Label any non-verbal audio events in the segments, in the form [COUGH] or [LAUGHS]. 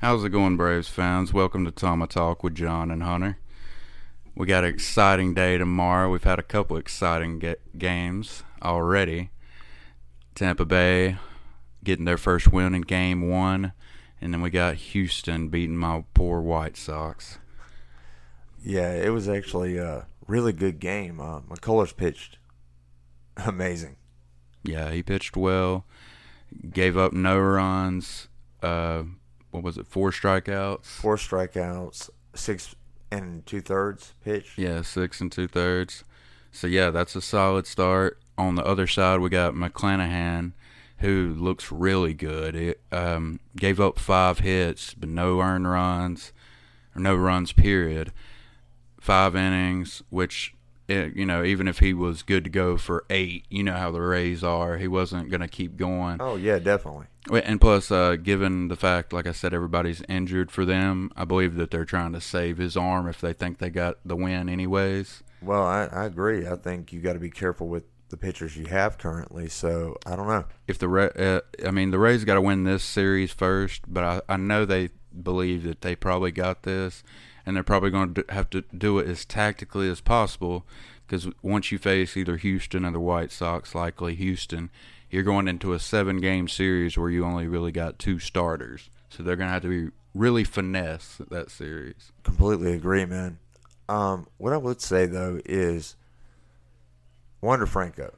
How's it going, Braves fans? Welcome to Tama Talk with John and Hunter. We got an exciting day tomorrow. We've had a couple exciting ga- games already. Tampa Bay getting their first win in game one, and then we got Houston beating my poor White Sox. Yeah, it was actually a really good game. Uh, McCullers pitched amazing. Yeah, he pitched well, gave up no runs. Uh, what was it? Four strikeouts. Four strikeouts, six and two thirds pitch. Yeah, six and two thirds. So yeah, that's a solid start. On the other side, we got McClanahan, who looks really good. It um, gave up five hits, but no earned runs, or no runs. Period. Five innings, which it, you know, even if he was good to go for eight, you know how the Rays are. He wasn't going to keep going. Oh yeah, definitely. And plus, uh, given the fact, like I said, everybody's injured for them, I believe that they're trying to save his arm if they think they got the win anyways. Well, I, I agree. I think you got to be careful with the pitchers you have currently. So I don't know. If the Ra- uh, I mean, the Rays got to win this series first, but I, I know they believe that they probably got this, and they're probably going to have to do it as tactically as possible. Because once you face either Houston or the White Sox, likely Houston, you're going into a seven game series where you only really got two starters. So they're going to have to be really finesse that series. Completely agree, man. Um, what I would say though is Wander Franco.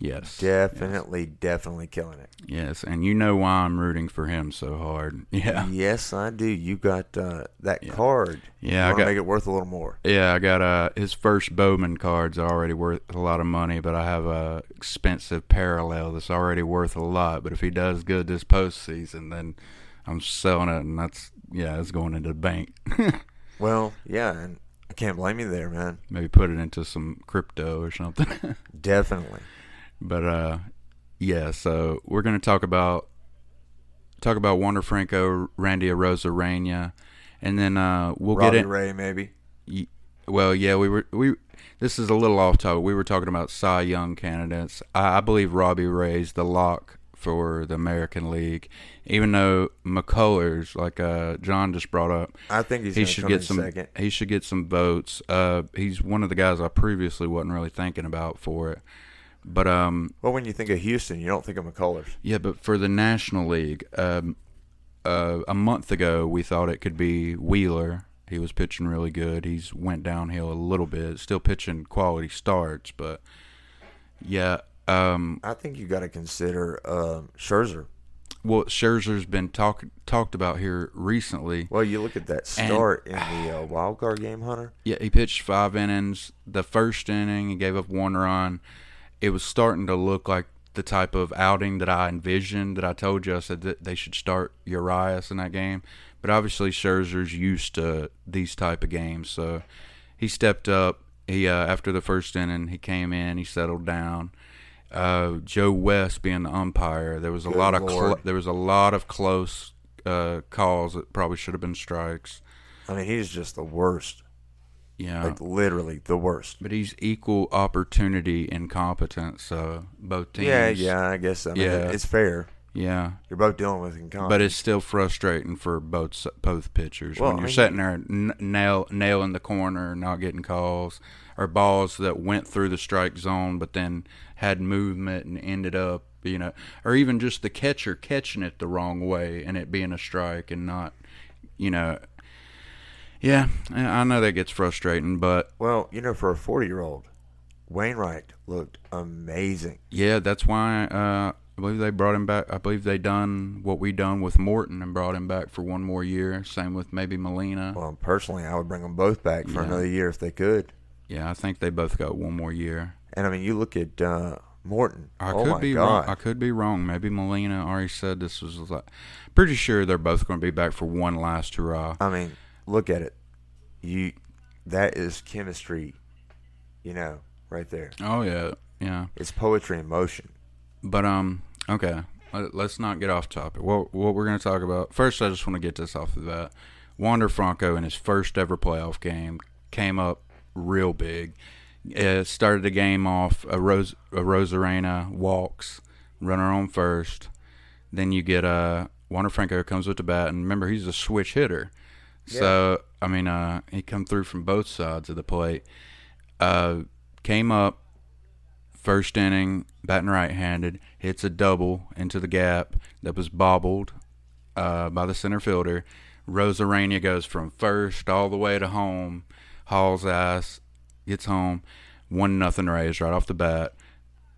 Yes. Definitely, yes. definitely killing it. Yes, and you know why I'm rooting for him so hard. [LAUGHS] Yeah. Yes, I do. You got uh, that yeah. card. Yeah, you I got make it worth a little more. Yeah, I got uh his first Bowman cards are already worth a lot of money, but I have a expensive parallel that's already worth a lot. But if he does good this postseason, then I'm selling it, and that's yeah, it's going into the bank. [LAUGHS] well, yeah, and I can't blame you there, man. Maybe put it into some crypto or something. [LAUGHS] Definitely. But uh, yeah. So we're gonna talk about talk about Wander Franco, Randy Arozarena, and then uh, we'll Robbie get it. Robbie Ray maybe. Well, yeah, we were we. This is a little off topic. We were talking about Cy Young candidates. I, I believe Robbie Ray's the lock for the American League, even though McCullers, like uh, John just brought up, I think he should get some. Second. He should get some votes. Uh, he's one of the guys I previously wasn't really thinking about for it. But um, well, when you think of Houston, you don't think of McCullers. Yeah, but for the National League, um, uh, a month ago we thought it could be Wheeler. He was pitching really good. He's went downhill a little bit. Still pitching quality starts, but yeah. Um, I think you got to consider uh, Scherzer. Well, Scherzer's been talk, talked about here recently. Well, you look at that start and, in the uh, wild card game, Hunter. Yeah, he pitched five innings. The first inning, he gave up one run it was starting to look like the type of outing that I envisioned. That I told you I said that they should start Urias in that game, but obviously Scherzer's used to these type of games, so he stepped up. He uh, after the first inning, he came in, he settled down. Uh, Joe West being the umpire, there was a Good lot Lord. of cl- there was a lot of close uh, calls that probably should have been strikes. I mean, he's just the worst. Yeah, like literally the worst. But he's equal opportunity incompetence. So uh, both teams. Yeah, yeah, I guess. I mean, Yeah. it's fair. Yeah, You're both dealing with incompetence. but it's still frustrating for both both pitchers Well, when you're mean- sitting there n- nail nail in the corner, not getting calls, or balls that went through the strike zone but then had movement and ended up, you know, or even just the catcher catching it the wrong way and it being a strike and not, you know. Yeah, I know that gets frustrating, but well, you know, for a 40 year old, Wainwright looked amazing. Yeah, that's why uh, I believe they brought him back. I believe they done what we done with Morton and brought him back for one more year. Same with maybe Molina. Well, personally, I would bring them both back for Yeah. another year if they could. Yeah, I think they both got one more year. And I mean, you look at uh, Morton. I oh could be God. wrong. I could be wrong. Maybe Molina already said this was like. Pretty sure they're both going to be back for one last hurrah. I mean, look at it. You, that is chemistry. You know, right there. Oh yeah, yeah. It's poetry in motion. But um, okay. Let- Let's not get off topic. What what we're going to talk about first? I just want to get this off the bat. Wander Franco in his first ever playoff game came up real big. Uh, started the game off a Rose a Arozarena walks, runner on first. Then you get a Wander Franco comes with the bat, and remember he's a switch hitter, so I mean uh, he come through from both sides of the plate. Uh, came up first inning, batting right-handed, hits a double into the gap that was bobbled uh, by the center fielder. Arozarena goes from first all the way to home, hauls ass, gets home, one nothing Rays right off the bat.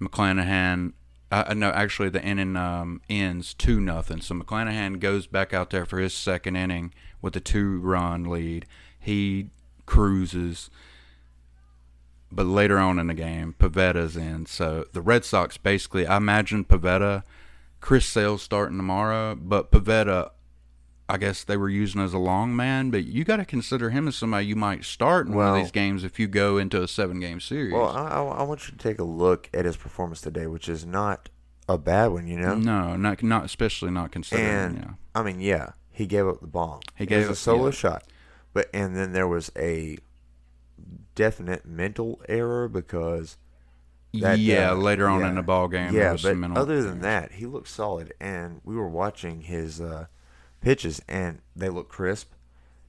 McClanahan, uh, no, actually the inning um, ends two nothing. So McClanahan goes back out there for his second inning with a two run lead. He cruises, but later on in the game, Pivetta's in. So the Red Sox basically, I imagine Pivetta, Chris Sale's starting tomorrow, but Pivetta I guess they were using as a long man, but you got to consider him as somebody you might start in one of these games if you go into a seven game series. Well, I, I, I want you to take a look at his performance today, which is not a bad one, you know. no, not not especially not considering. And yeah. I mean, yeah, he gave up the bomb. He It gave was a solo yeah. shot, but and then there was a definite mental error because that, yeah, uh, later on yeah. in the ball game, yeah, was but other than that, he looked solid, and we were watching his uh, pitches, and they look crisp.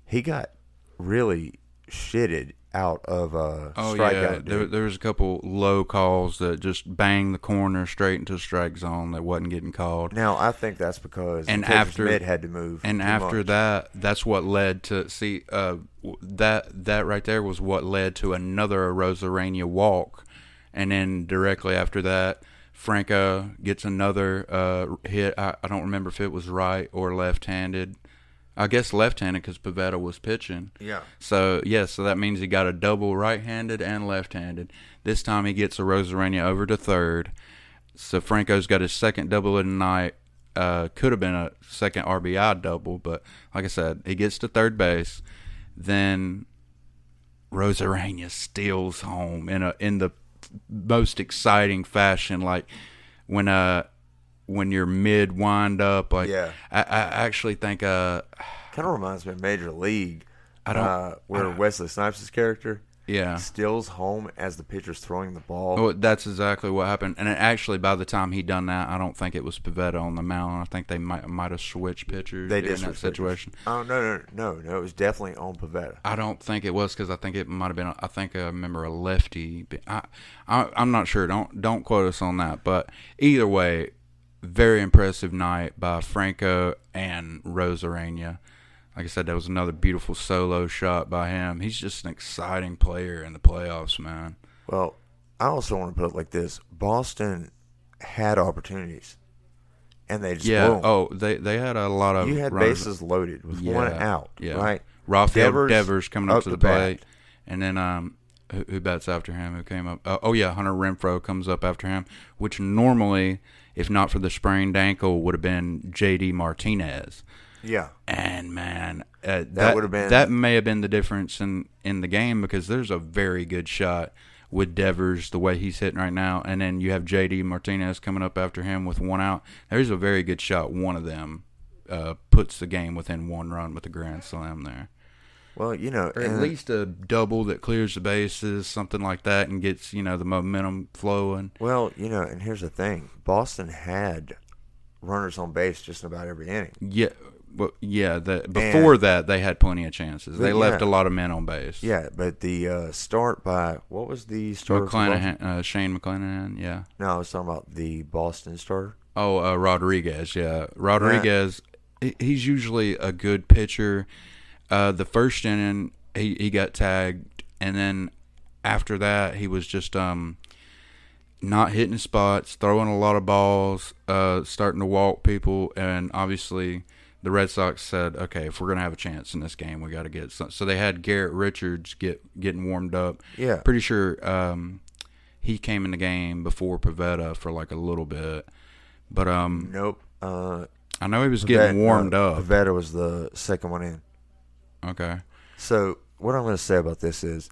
He got really shitted out of uh, Oh strikeout. yeah, there, there was a couple low calls that just banged the corner straight into the strike zone that wasn't getting called. Now I think that's because And after- mid had to move, And after much. that, that's what led to see uh, that that right there was what led to another Arozarena walk, and then directly after that, Franco gets another uh, hit. I, I don't remember if it was right or left-handed. I guess left-handed because Pivetta was pitching. yeah, So yes, so that means he got a double right-handed and left-handed. This time he gets a Arozarena over to third. So Franco's got his second double of the night. Uh, could have been a second RBI double, but like I said, he gets to third base. Then Arozarena steals home in a in the most exciting fashion, like when uh when you're mid wind up. Like Yeah. I, I actually think uh kind of reminds me of Major League. I don't- uh, where Wesley Snipes' character yeah. Stills home as the pitcher's throwing the ball. Oh, that's exactly what happened. And it actually, by the time he done that, I don't think it was Pivetta on the mound. I think they might might have switched pitchers they in did that switch pitchers. situation. Oh no, no, no, no! It was definitely on Pivetta. I don't think it was because I think it might have been. I think I remember a lefty. I, I I'm not sure. Don't don't quote us on that. But either way, very impressive night by Franco and Arozarena. Like I said, that was another beautiful solo shot by him. He's just an exciting player in the playoffs, man. Well, I also want to put it like this: Boston had opportunities, and they just Yeah. Oh, they they had a lot of you had bases loaded with one out, yeah. right? Rafael Devers Devers, coming up, up to the the bat. plate, and then um, who, who bats after him? Who came up? Uh, oh yeah, Hunter Renfroe comes up after him, which normally, if not for the sprained ankle, would have been J.D. Martinez. Yeah, And man, uh, that, would've been- that may have been the difference in in the game because there's a very good shot with Devers the way he's hitting right now, and then you have J.D. Martinez coming up after him with one out. There's a very good shot. One of them uh, puts the game within one run with a grand slam there, well, you know, or at least a double that clears the bases, something like that, and gets you know the momentum flowing. well, you know, and here's the thing: Boston had runners on base just about every inning. Yeah. Well, yeah. The, before that, they had plenty of chances. They But, left a lot of men on base. Yeah, but the uh, start by what was the starter? Boston? McClanahan, uh, Shane McClanahan, yeah. No, I was talking about the Boston starter. Oh, uh, Rodriguez, yeah. Rodriguez, he he's usually a good pitcher. Uh, the first inning, he, he got tagged, and then after that, he was just um not hitting spots, throwing a lot of balls, uh, starting to walk people, and obviously the Red Sox said, okay, if we're gonna have a chance in this game, we got to get some. So they had Garrett Richards get getting warmed up. Yeah. pretty sure um, he came in the game before Pivetta for like a little bit, but um, Nope. Uh, I know he was getting warmed uh, up. Pivetta was the second one in. Okay. So what I'm going to say about this is,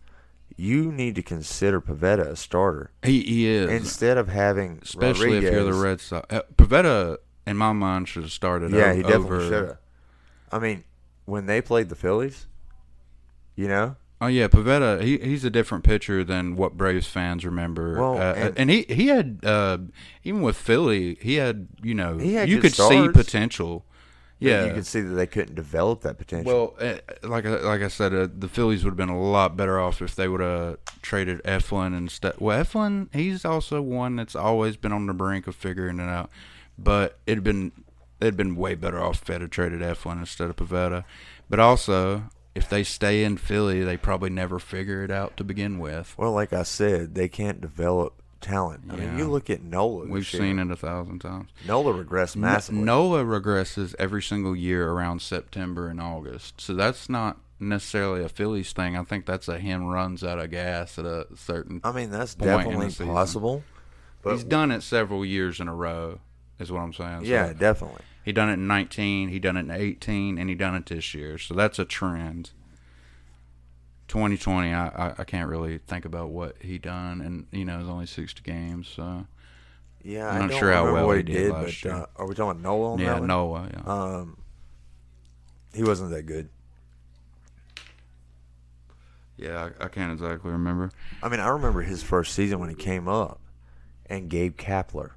you need to consider Pivetta a starter He he is, instead of having especially if you're the Red Sox. Uh, Pivetta, in my mind, should have started. Yeah, o- he definitely over. should have. I mean, when they played the Phillies, you know, Oh yeah, Pivetta. He he's a different pitcher than what Braves fans remember. Well, uh, and- and, he he had uh, even with Philly, he had you know had you could see potential. Yeah. you could see that they couldn't develop that potential. Well, eh, like I, like I said, uh, the Phillies would have been a lot better off if they would have traded Eflin instead. Well, Eflin, he's also one that's always been on the brink of figuring it out. But it'd been they'd been way better off if they had traded Eflin instead of Pivetta. But also, if they stay in Philly, they probably never figure it out to begin with. well, like I said, they can't develop talent. I mean, you look at Nola. We've year. seen it a thousand times. Nola regressed massively. Nola regresses every single year around September and August. So that's not necessarily a Phillies thing. I think that's a him runs out of gas at a certain. I mean, that's definitely possible. But He's done it several years in a row, is what I'm saying. So yeah, definitely. he done it in 19, he done it in 18, and he done it this year. So that's a trend. 2020, I, I, I can't really think about what he done, and you know, it's only 60 games. So Yeah, I'm I not don't sure how well what he did did, last but year. uh, are we talking Noah? On yeah, that one? Noah. Yeah. Um, he wasn't that good. yeah, I, I can't exactly remember. I mean, I remember his first season when he came up, and Gabe Kapler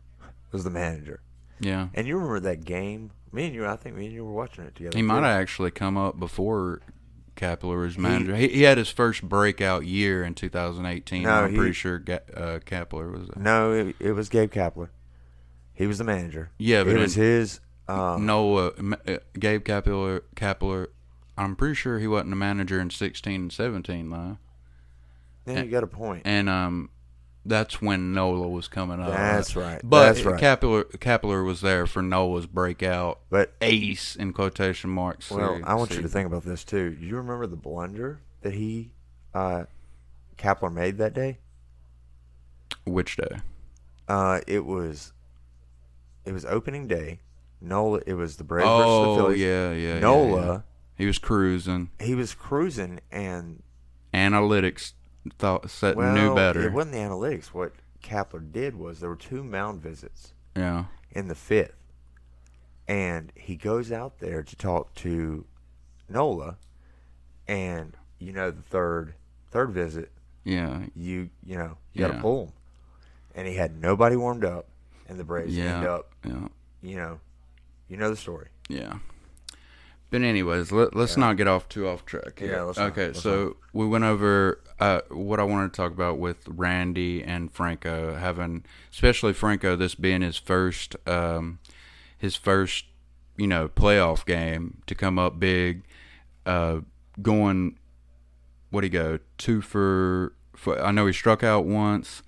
was the manager. Yeah. And you remember that game? Me and you, I think me and you were watching it together. He might have actually come up before Kapler was manager. He, he had his first breakout year in 2018. No, I'm he- pretty sure Ga- uh, Kapler was. there. No, it, it was Gabe Kapler. He was the manager. Yeah, but it was his. Um, Noah, M- uh, Gabe Kapler, Kapler. I'm pretty sure he wasn't a manager in 16 and 17 though. yeah, you got a point. And um, that's when Nola was coming up. That's right. But That's right. Kapler, Kapler was there for Nola's breakout But ace in quotation marks. well, I want you to think about this too. You remember the blunder that he, uh, Kapler made that day? which day? Uh, it was, it was opening day. Nola. It was the Braves versus the Oh Phillies. yeah, yeah. yeah, Nola. yeah. He was cruising. He was cruising and Analytics thought set well, knew better. It wasn't the analytics. What Kapler did was there were two mound visits yeah. in the fifth, and he goes out there to talk to Nola, and you know the third third visit, Yeah. you you know you got to Yeah. pull him, and he had nobody warmed up, and the Braves Yeah. end up Yeah. you know, you know the story. Yeah. But anyways, let, let's not get off too off track. Here. Yeah, let's not, okay, let's so we went over uh, what I wanted to talk about with Randy and Franco having, especially Franco, this being his first, um, his first, you know, playoff game to come up big, uh, going. What would he go two for, for? I know he struck out once.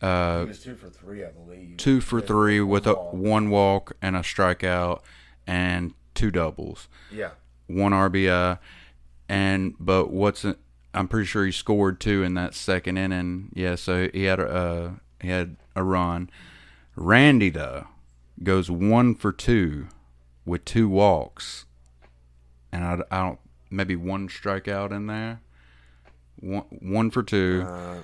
Uh, was two for three, I believe. two for three with a one walk and a strikeout and two doubles, Yeah. one RBI, and but what's it, I'm pretty sure he scored two in that second inning. Yeah, so he had a uh, he had a run. Randy though goes one for two with two walks, and I, I don't maybe one strikeout in there. One one for two. Uh,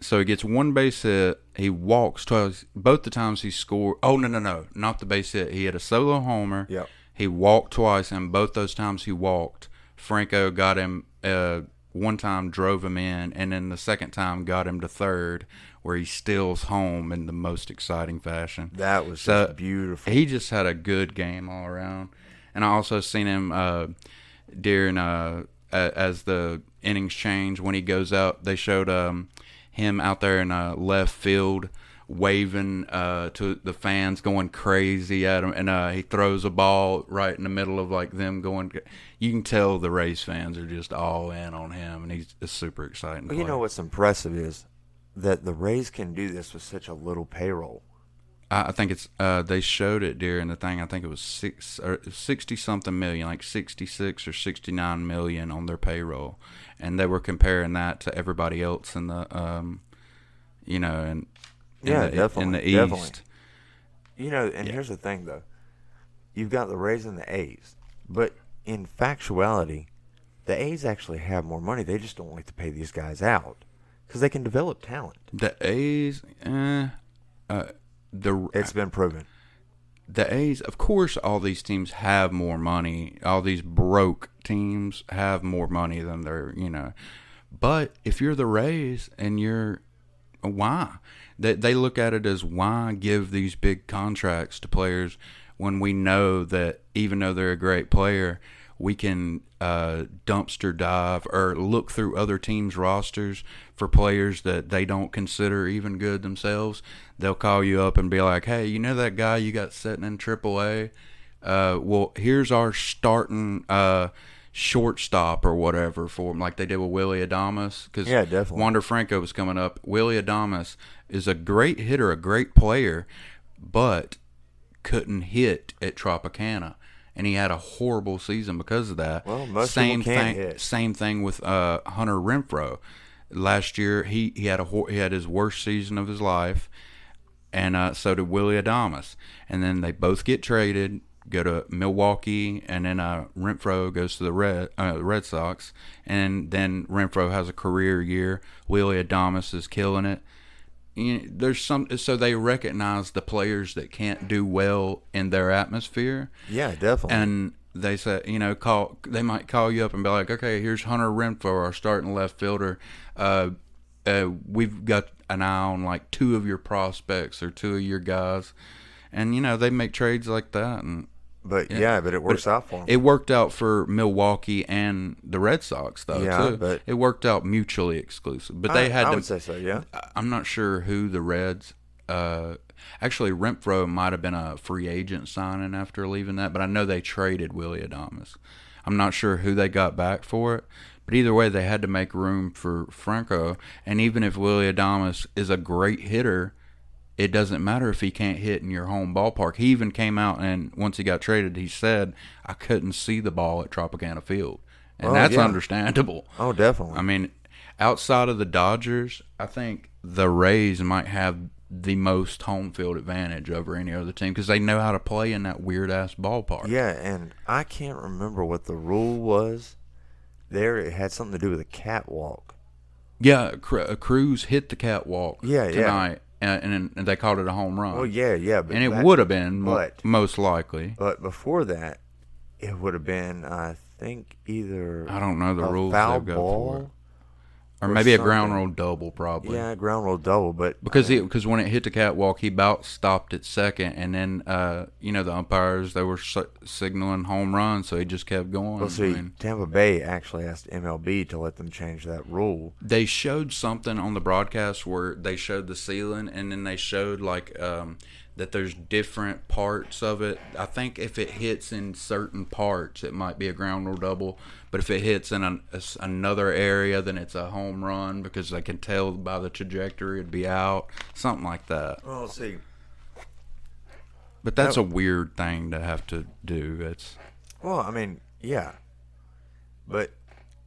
So he gets one base hit. He walks twice. Both the times he scored. Oh no no no, not the base hit. He had a solo homer. Yep. He walked twice, and both those times he walked, Franco got him. Uh, one time drove him in, and then the second time got him to third, where he steals home in the most exciting fashion. that was So, beautiful. He just had a good game all around, and I also seen him uh, during uh, a- as the innings change when he goes out. They showed um, him out there in uh, left field waving uh, to the fans, going crazy at him, and uh, he throws a ball right in the middle of like them going. You can tell the Rays fans are just all in on him, and he's it's super exciting. Well, you know what's impressive is that the Rays can do this with such a little payroll. I I think it's uh, they showed it during the thing. I think it was six or sixty something million, like sixty six or sixty nine million on their payroll, and they were comparing that to everybody else in the, um, you know, and Yeah, the, definitely, in the definitely. You know, and here's the thing though. You've got the Rays and the A's, but in factuality, the A's actually have more money. They just don't like to pay these guys out because they can develop talent. The A's, eh, uh, the It's been proven. the A's, of course, all these teams have more money. All these broke teams have more money than they're, you know. But if you're the Rays and you're, why? They they look at it as why give these big contracts to players when we know that even though they're a great player, we can uh, dumpster dive or look through other teams' rosters for players that they don't consider even good themselves. They'll call you up and be like, "Hey, you know that guy you got sitting in AAA? Uh, well, here's our starting." Uh, shortstop or whatever for him, like they did with Willy Adames. Because Yeah, definitely. Wander Franco was coming up. Willy Adames is a great hitter, a great player, but couldn't hit at Tropicana, and he had a horrible season because of that. Well, most same people can't thing. hit. Same thing with uh, Hunter Renfroe. Last year, he, he had a he had his worst season of his life, and uh, so did Willy Adames. And then they both get traded, go to Milwaukee, and then uh, Renfroe goes to the Red uh, Red Sox, and then Renfroe has a career year. Willy Adames is killing it. You know, there's some so they recognize the players that can't do well in their atmosphere, Yeah, definitely. and they say, you know, call they might call you up and be like, okay, here's Hunter Renfroe, our starting left fielder. Uh, uh, we've got an eye on like two of your prospects or two of your guys, and you know they make trades like that, and but yeah, but it works out for them. it worked out for Milwaukee and the Red Sox though Yeah, too. but- it worked out mutually exclusive, but they I, had I to. would say so. Yeah. I'm not sure who the Reds. Uh, actually, Renfroe might have been a free agent signing after leaving that, but I know they traded Willy Adames. I'm not sure who they got back for it, but either way, they had to make room for Franco. And even if Willy Adames is a great hitter, it doesn't matter if he can't hit in your home ballpark. He even came out and once he got traded, he said, "I couldn't see the ball at Tropicana Field," and Oh, that's yeah. understandable. Oh, definitely. I mean, outside of the Dodgers, I think the Rays might have the most home field advantage over any other team because they know how to play in that weird ass ballpark. yeah, and I can't remember what the rule was. There, it had something to do with a catwalk. yeah. Uh, Cruz hit the catwalk Yeah, yeah. tonight, and, and, and they called it a home run. Oh yeah, yeah, but and it that- would have been but- most likely. But before that, it would have been, I think, either I don't know the a rules foul ball. Or or maybe a ground something. roll double, probably. Yeah, ground roll double, but Because I he mean, because when it hit the catwalk, he about stopped at second, and then uh, you know the umpires they were si- signaling home run, so he just kept going. well, I see, mean, Tampa Bay actually asked MLB to let them change that rule. they showed something on the broadcast where they showed the ceiling, and then they showed like um, that there's different parts of it. I think if it hits in certain parts, it might be a ground rule double, but if it hits in an, a another area, then it's a home run because they can tell by the trajectory it'd be out, something like that. Well, see, But that's That- a weird thing to have to do. It's well, I mean, yeah, but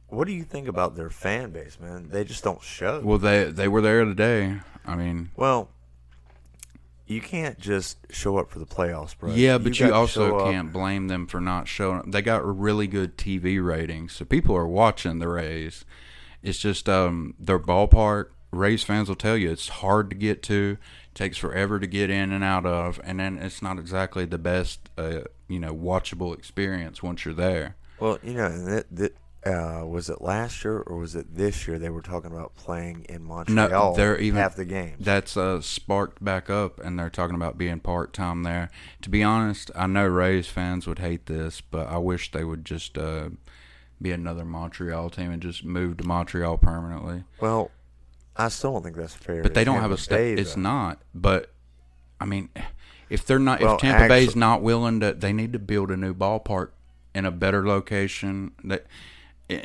what do you think about their fan base, man? They just don't show. well, they they were there today. I mean, Well, you can't just show up for the playoffs, bro. yeah, but you, to also can't blame them for not showing. up. They got really good TV ratings, so people are watching the Rays. It's just um, their ballpark. Rays fans will tell you it's hard to get to, takes forever to get in and out of, and then it's not exactly the best, uh, you know, watchable experience once you're there. Well, you know, that, that, uh, was it last year or was it this year? They were talking about playing in Montreal. No, they're even- half the games. That's uh, sparked back up, and they're talking about being part time there. To be honest, I know Rays fans would hate this, but I wish they would just uh, be another Montreal team and just move to Montreal permanently. well, I still don't think that's fair. But they don't have a step. It's though. not. But I mean, if they're not, Well, if Tampa Bay's not willing to, they need to build a new ballpark in a better location. That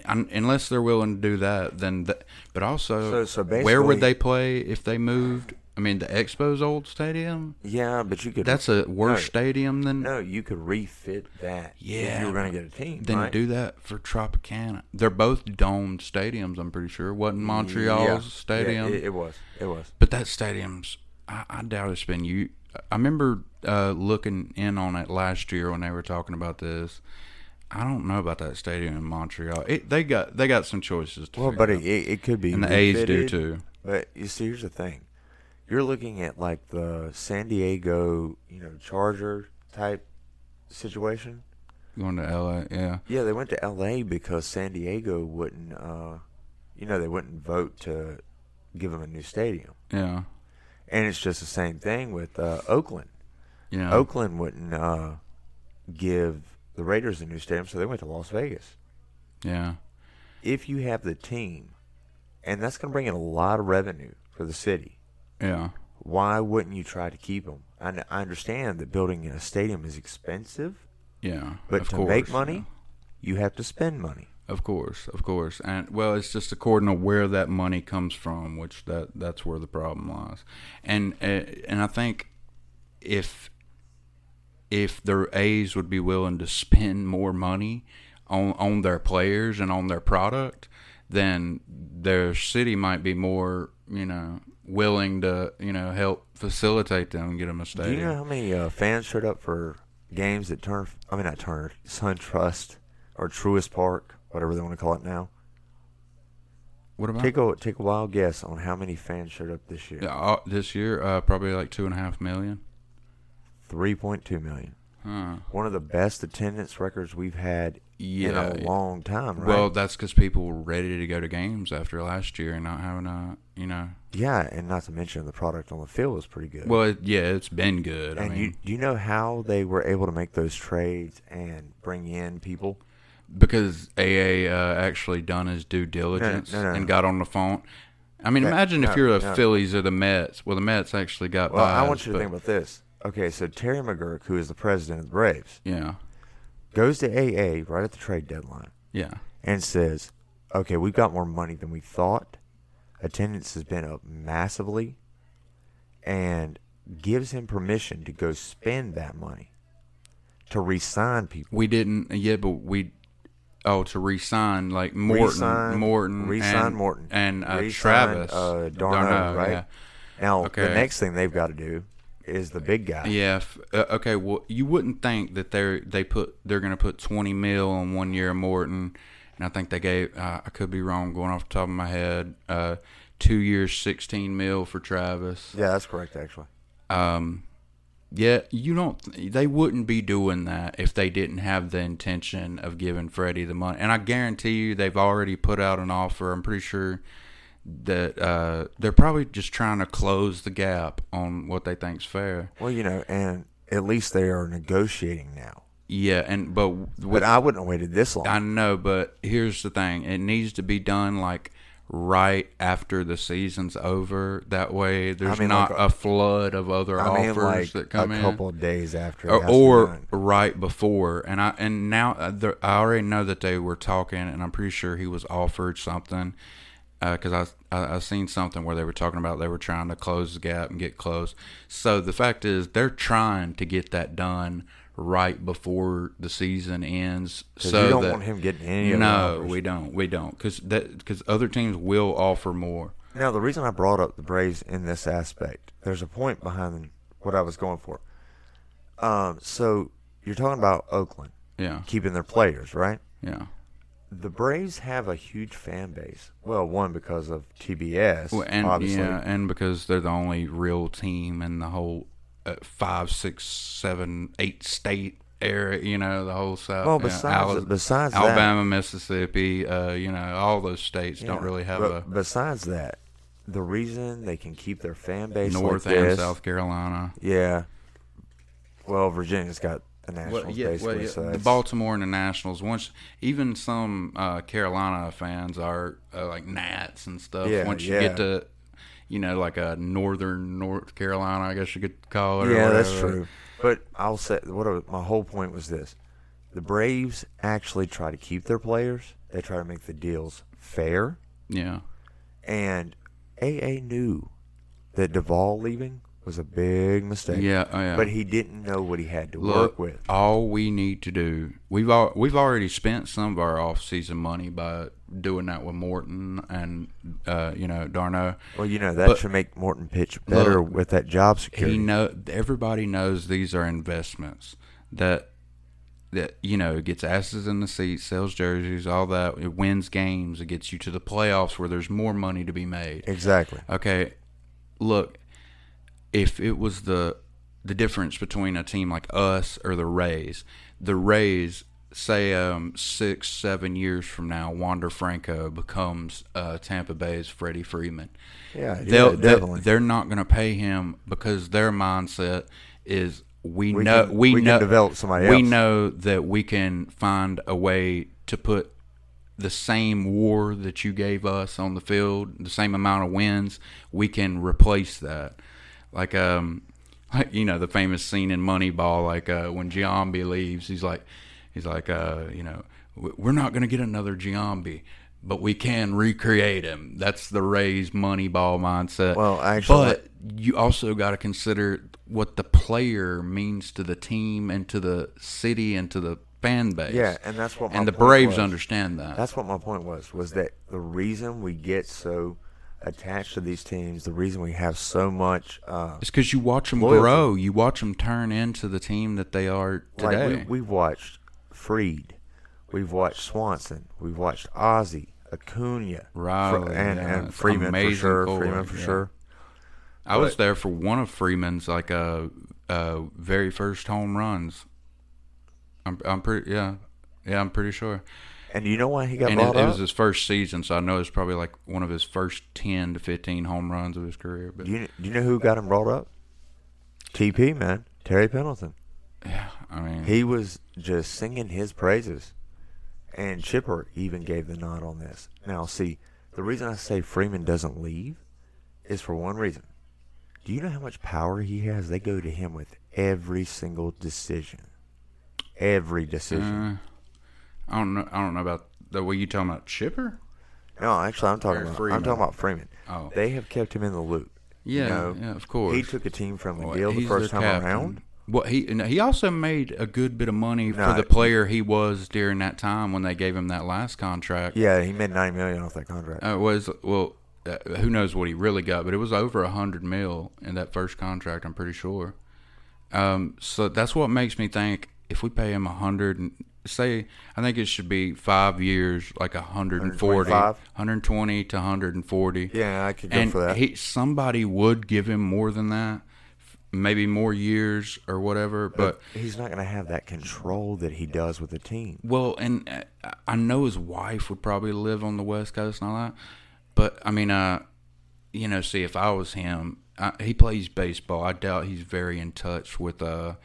unless they're willing to do that, then. Th- but also, So- so where would they play if they moved? I mean, the Expos old stadium. Yeah, but you could. That's a worse no, stadium than. No, you could refit that. if Yeah, you were going to get a team. Then right? do that for Tropicana. They're both domed stadiums. I'm pretty sure. Wasn't Montreal's Yeah. stadium? Yeah, it, it was. It was. But that stadium's, I, I doubt it's been you. I remember uh, looking in on it last year when they were talking about this. I don't know about that stadium in Montreal. It, they got they got some choices to Well, but it, it, could be. and the A's do too. But you see, here's the thing: you're looking at like the San Diego, you know, Charger type situation. Going to LA, yeah, Yeah, they went to L.A. because San Diego wouldn't, uh, you know, they wouldn't vote to give them a new stadium. yeah, And it's just the same thing with uh, Oakland. Yeah. Oakland wouldn't uh, give the Raiders a new stadium, so they went to Las Vegas. Yeah. If you have the team, and that's going to bring in a lot of revenue for the city, Yeah. why wouldn't you try to keep them? I, n- I understand that building a stadium is expensive, Yeah. but to course, make yeah. money, you have to spend money. Of course, of course, and well, it's just according to where that money comes from, which that that's where the problem lies, and uh, and I think if if the A's would be willing to spend more money on on their players and on their product, then their city might be more you know willing to you know help facilitate them and get them a stadium. Do you know how many uh, fans showed up for games at Turner? I mean, not Turner, SunTrust or Truist Park, whatever they want to call it now. what about Take a take a wild guess on how many fans showed up this year. Yeah, uh, this year? Uh, probably like two and a half million. Three point two million. Huh. One of the best attendance records we've had Yeah, in a long time. Right? Well, that's because people were ready to go to games after last year and not having a, you know. yeah, and not to mention the product on the field was pretty good. Well, it, yeah, it's been good. I and mean, you do you know how they were able to make those trades and bring in people? because AA uh, actually done his due diligence no, no. and got on the phone. I mean, Yeah, imagine if you're the no. Phillies or the Mets. Well, the Mets actually got. Well, I want you to think about this. Okay, so Terry McGuirk, who is the president of the Braves, Yeah, goes to AA right at the trade deadline yeah, and says, "Okay, we've got more money than we thought. Attendance has been up massively, and gives him permission to go spend that money to re-sign people. we didn't. Yeah, but we. Oh, to re-sign like Morton, Re-sign- Morton, re-sign and, Morton. and uh, Re-sign, Travis, uh, d'Arnaud, right? Now, Okay. the next thing they've got to do is the big guy. Yeah. If, uh, okay. Well, you wouldn't think that they're they put they're going to put twenty mil on one year of Morton, and I think they gave. Uh, I could be wrong, going off the top of my head. Uh, two years, sixteen mil for Travis. Yeah, that's correct, actually. Um, yeah, you don't. They wouldn't be doing that if they didn't have the intention of giving Freddie the money. And I guarantee you, they've already put out an offer. I'm pretty sure that uh, they're probably just trying to close the gap on what they think's fair. Well, you know, and at least they are negotiating now. Yeah, and but with, But I wouldn't have waited this long. I know, but here's the thing: it needs to be done like right after the season's over. That way, there's mean, not like a, a- flood of other I mean, offers like that come a in. couple of days after, or, has to be or right before. And I and now uh, I already know that they were talking, and I'm pretty sure he was offered something because I, I I seen something where they were talking about they were trying to close the gap and get close. So the fact is, they're trying to get that done right before the season ends. So you don't that, want him getting any no, we don't, we don't, because that because other teams will offer more. Now, the reason I brought up the Braves in this aspect, there's a point behind what I was going for. Um, so you're talking about Oakland Yeah, keeping their players, right? yeah. The Braves have a huge fan base. Well, one because of TBS, Well, and obviously. yeah, and because they're the only real team in the whole uh, five, six, seven, eight state area. You know, the whole South. Well, you know, besides Ala- besides that, Alabama, Mississippi. Uh, you know, all those states don't really have a Besides that, the reason they can keep their fan base North like and this, South Carolina. yeah. Well, Virginia's got the Nationals Well, yeah, basically. well, yeah, so the Baltimore and the Nationals. Once, even some uh, Carolina fans are uh, like Nats and stuff. Yeah, Once you yeah. get to, you know, like a northern North Carolina, I guess you could call it. or Yeah, that's true. But I'll say what I- my whole point was this: the Braves actually try to keep their players. They try to make the deals fair, Yeah. and AA knew that Duvall leaving was a big mistake. Yeah, oh, yeah. But he didn't know what he had to Look, work with. all we need to do we've we've already spent some of our off season money by doing that with Morton and uh, you know d'Arnaud. Well, you know that But- should make Morton pitch better Look, with that job security. He know everybody knows these are investments that that you know gets asses in the seats, sells jerseys, all that. It wins games. It gets you to the playoffs where there's more money to be made. exactly. Okay, look, if it was the the difference between a team like us or the Rays, the Rays say um, six seven years from now, Wander Franco becomes uh, Tampa Bay's Freddie Freeman. Yeah, They'll, yeah, definitely. They, are not going to pay him because their mindset is we, We know can- we, we know develop somebody we know that we can find a way to put the same war that you gave us on the field, the same amount of wins, we can replace that. Like um like you know, the famous scene in Moneyball, like uh when Giambi leaves, he's like he's like uh, you know, "We- we're not gonna get another Giambi. But we can recreate him. That's the Rays Moneyball mindset. Well, actually- but you also got to consider what the player means to the team and to the city and to the fan base. Yeah, and that's what my and the Braves was. understand that. That's what my point was. Was that the reason we get so attached to these teams? The reason we have so much. Uh, it's because you watch them Loyalty. grow. You watch them turn into the team that they are today. Like we, we've watched Freed, we've watched Swanson, we've watched Ozzy, Acuna, Riley, Fre- and, yeah, and Freeman for sure. Freeman for yeah. sure. I was but- there for one of Freeman's like uh, uh, very first home runs. I'm I'm pretty yeah yeah I'm pretty sure. And you know why he got and it, brought it up? was his first season, so I know it's probably like one of his first ten to fifteen home runs of his career. But do, you, you know who got him brought up? TP man, Terry Pendleton. yeah, I mean, He was just singing his praises. And Chipper even gave the nod on this. Now, see, the reason I say Freeman doesn't leave is for one reason. Do you know how much power he has? They go to him with every single decision. Every decision. uh, I don't know. I don't know about the way you talking about Chipper. no, actually, I'm talking or about. Freeman. I'm talking about Freeman. Oh. They have kept him in the loop. Yeah, You know, yeah, of course. He took a team-friendly Well, deal the he's first their time captain. around. Well, he and he also made a good bit of money No, for the player he was during that time when they gave him that last contract. Yeah, he made 90 million off that contract. Uh, it was well, uh, who knows what he really got, but it was over a hundred mil in that first contract. I'm pretty sure. Um, so that's what makes me think if we pay him a hundred, and say I think it should be five years, like a hundred and forty, 120 to hundred and forty. yeah, I could go and for that. he somebody would give him more than that, maybe more years or whatever. But he's not going to have that control that he does with the team. well, and uh, I know his wife would probably live on the West Coast and all that. But I mean, uh, you know, see, if I was him, I, he plays baseball. I doubt he's very in touch with. Uh,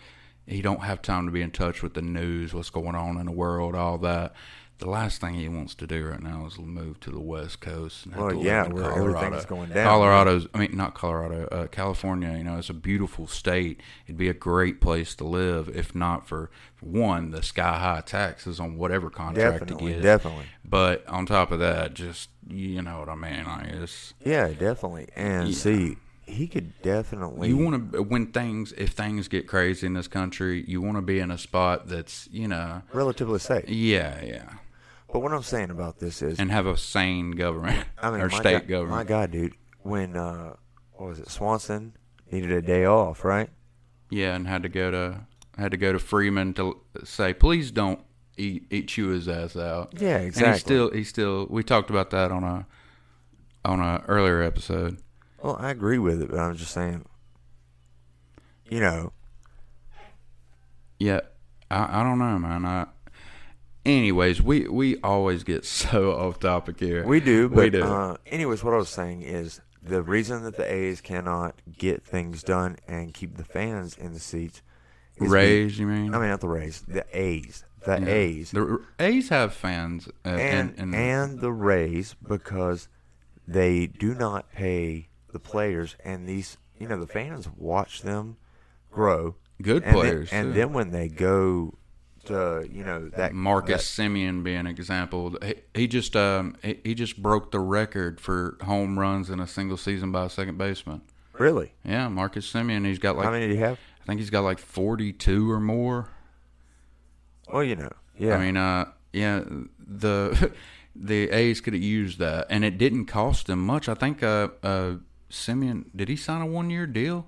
he don't have time to be in touch with the news, what's going on in the world, all that. The last thing he wants to do right now is move to the West Coast. And Well, yeah, Colorado. everything's going down. Colorado's, I mean, not Colorado, uh, California. You know, it's a beautiful state. It'd be a great place to live if not for one the sky high taxes on whatever contract Definitely, to get. definitely. But on top of that, just you know what I mean. Like it's Yeah, definitely. And Yeah. see, he could definitely. you want to when things if things get crazy in this country, you want to be in a spot that's you know relatively safe. yeah yeah, But what I'm saying about this is, and have a sane government [LAUGHS] I mean, or state God, My. God, dude, when uh, what was it? Swanson needed a day off, right? Yeah, and had to go to had to go to Freeman to say, please don't eat eat chew his ass out. Yeah, And exactly. he still he still we talked about that on a on a earlier episode. Well, I agree with it, but I'm just saying, you know, Yeah, I, I don't know, man. I, anyways, we we always get [LAUGHS] so off topic here. we do. But we do. Uh, anyways, what I was saying is the reason that the A's cannot get things done and keep the fans in the seats. is be- Rays, you mean? I mean, not the Rays, the A's, the Yeah. A's, The A's have fans, uh, and and, and the Rays because they do not pay the players, and these you know the fans watch them grow. good and players. Then, and then when they go to you know that Marcus Semien being an example. He, he just um he, he just broke the record for home runs in a single season by a second baseman. really. Yeah, Marcus Semien. He's got like How many do you have? I think he's got like forty two or more. Well, you know, yeah. I mean, uh, yeah, the [LAUGHS] the A's could have used that, and it didn't cost them much. I think uh, uh, Semien did he sign a one year deal?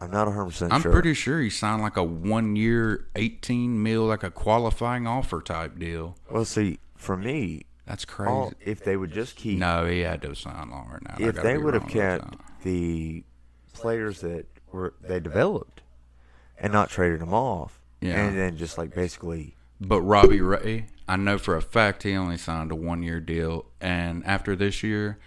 I'm not 100 percent I'm sure. pretty sure he signed like a one year, eighteen mil, like a qualifying offer type deal. Well, see, for me, That's crazy. all, if they would just keep, no, he had to sign longer now. If they would have kept the players that were they developed and not traded them off, Yeah. and then just like basically, But Robbie Ray, I know for a fact he only signed a one year deal, and after this year,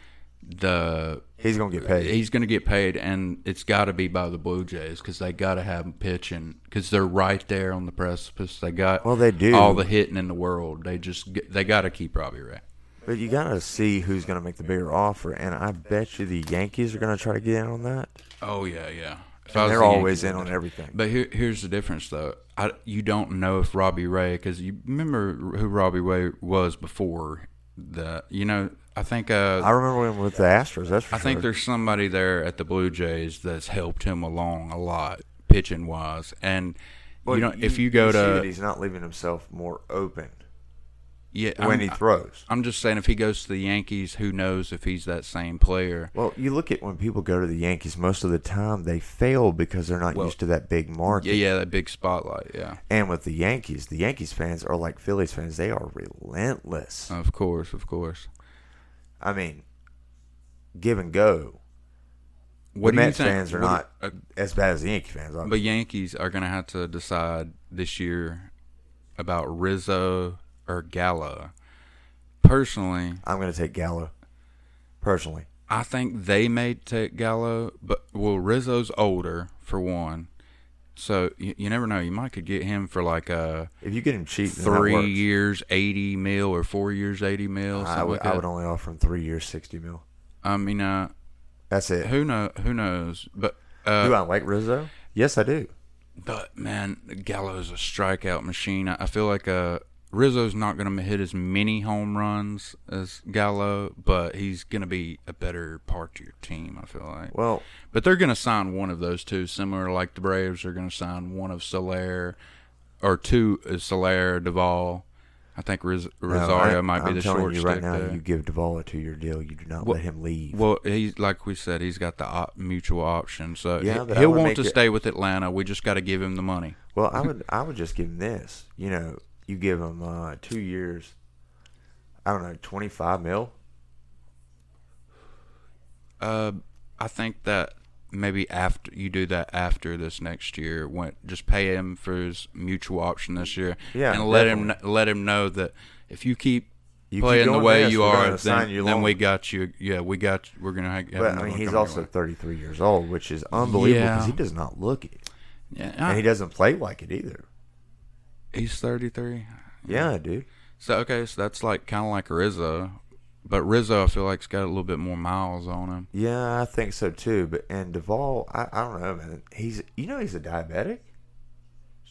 the He's gonna get paid. He's going to get paid, and it's got to be by the Blue Jays because they got to have him pitching because they're right there on the precipice. They got Well, they do. all the hitting in the world. They just they got to keep Robbie Ray. But you gotta see who's gonna make the bigger offer, and I bet you the Yankees are gonna try to get in on that. Oh yeah, yeah. They're the always Yankees, in on everything. But here, here's the difference, though. I, you don't know if Robbie Ray, because you remember who Robbie Ray was before the. You know, I think. Uh, I remember him with the Astros. That's for I think there's somebody there at the Blue Jays that's helped him along a lot, pitching wise. And Well, you know, if you go that to he's not leaving himself more open yeah, when I'm, he throws. I'm just saying, if he goes to the Yankees, who knows if he's that same player? Well, you look at when people go to the Yankees, most of the time they fail because they're not Well, used to that big market. Yeah, yeah, that big spotlight. Yeah, And with the Yankees, the Yankees fans are like Phillies fans. They are relentless. of course, of course. I mean, give and go. What the do you Mets think? fans are what- not uh, as bad as the Yankee fans. But Yankees are going to have to decide this year about Rizzo or Gallo. Personally, I'm going to take Gallo. Personally, I think they may take Gallo, but well, Rizzo's older for one, so you, you never know. You might could get him for like a if you get him cheap, three years, eighty mil, or four years, eighty mil. I would, like I would only offer him three years, sixty mil. I mean, uh, That's it. who know? Who knows? But uh, do I like Rizzo? Yes, I do. But man, Gallo's a strikeout machine. I I feel like uh, Rizzo's not going to hit as many home runs as Gallo, but he's going to be a better part to your team. I feel like. Well, But they're going to sign one of those two, similar like the Braves are going to sign one of Soler or two uh, Soler, Duvall. I think Riz- no, Rosario I, might be I'm the telling short you right now. there. You give Duvall a two-year deal. You do not Well- let him leave. Well, he's like we said, he's got the op- mutual option, so Yeah, he, he'll want to it- stay with Atlanta. We just got to give him the money. Well, I would I would just give him this. You know, you give him uh, two years. I don't know, twenty five mil. Uh, I think that maybe after you do that after this next year, when just pay him for his mutual option this year, Yeah, and let him let him know that if you keep You keep playing the way this, you are, then, then we got you. Yeah, we got. We're gonna have. have But I mean, he's also way. thirty three years old, which is unbelievable because Yeah. he does not look it, yeah, and he doesn't play like it either. He's thirty three. Yeah, dude. So okay, so that's like kind of like Rizzo, but Rizzo I feel like's got a little bit more miles on him. Yeah, I think so too. But and Duvall, I, I don't know, man. He's you know he's a diabetic.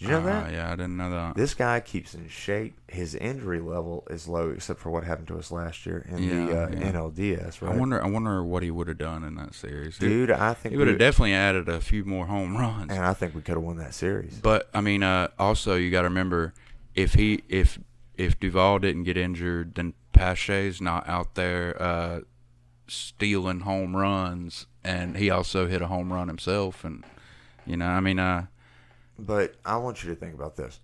Did you know Uh, that? Yeah, I didn't know that. This guy keeps in shape. His injury level is low, except for what happened to us last year in the uh, yeah. NLDS. Right, I wonder. I wonder what he would have done in that series. He- dude. I think he would have definitely added a few more home runs. and I think we could have won that series. But I mean, uh, also you got to remember if he if if Duvall didn't get injured, then Pache's not out there uh, stealing home runs, and he also hit a home run himself, and you know, I mean, uh, But I want you to think about this.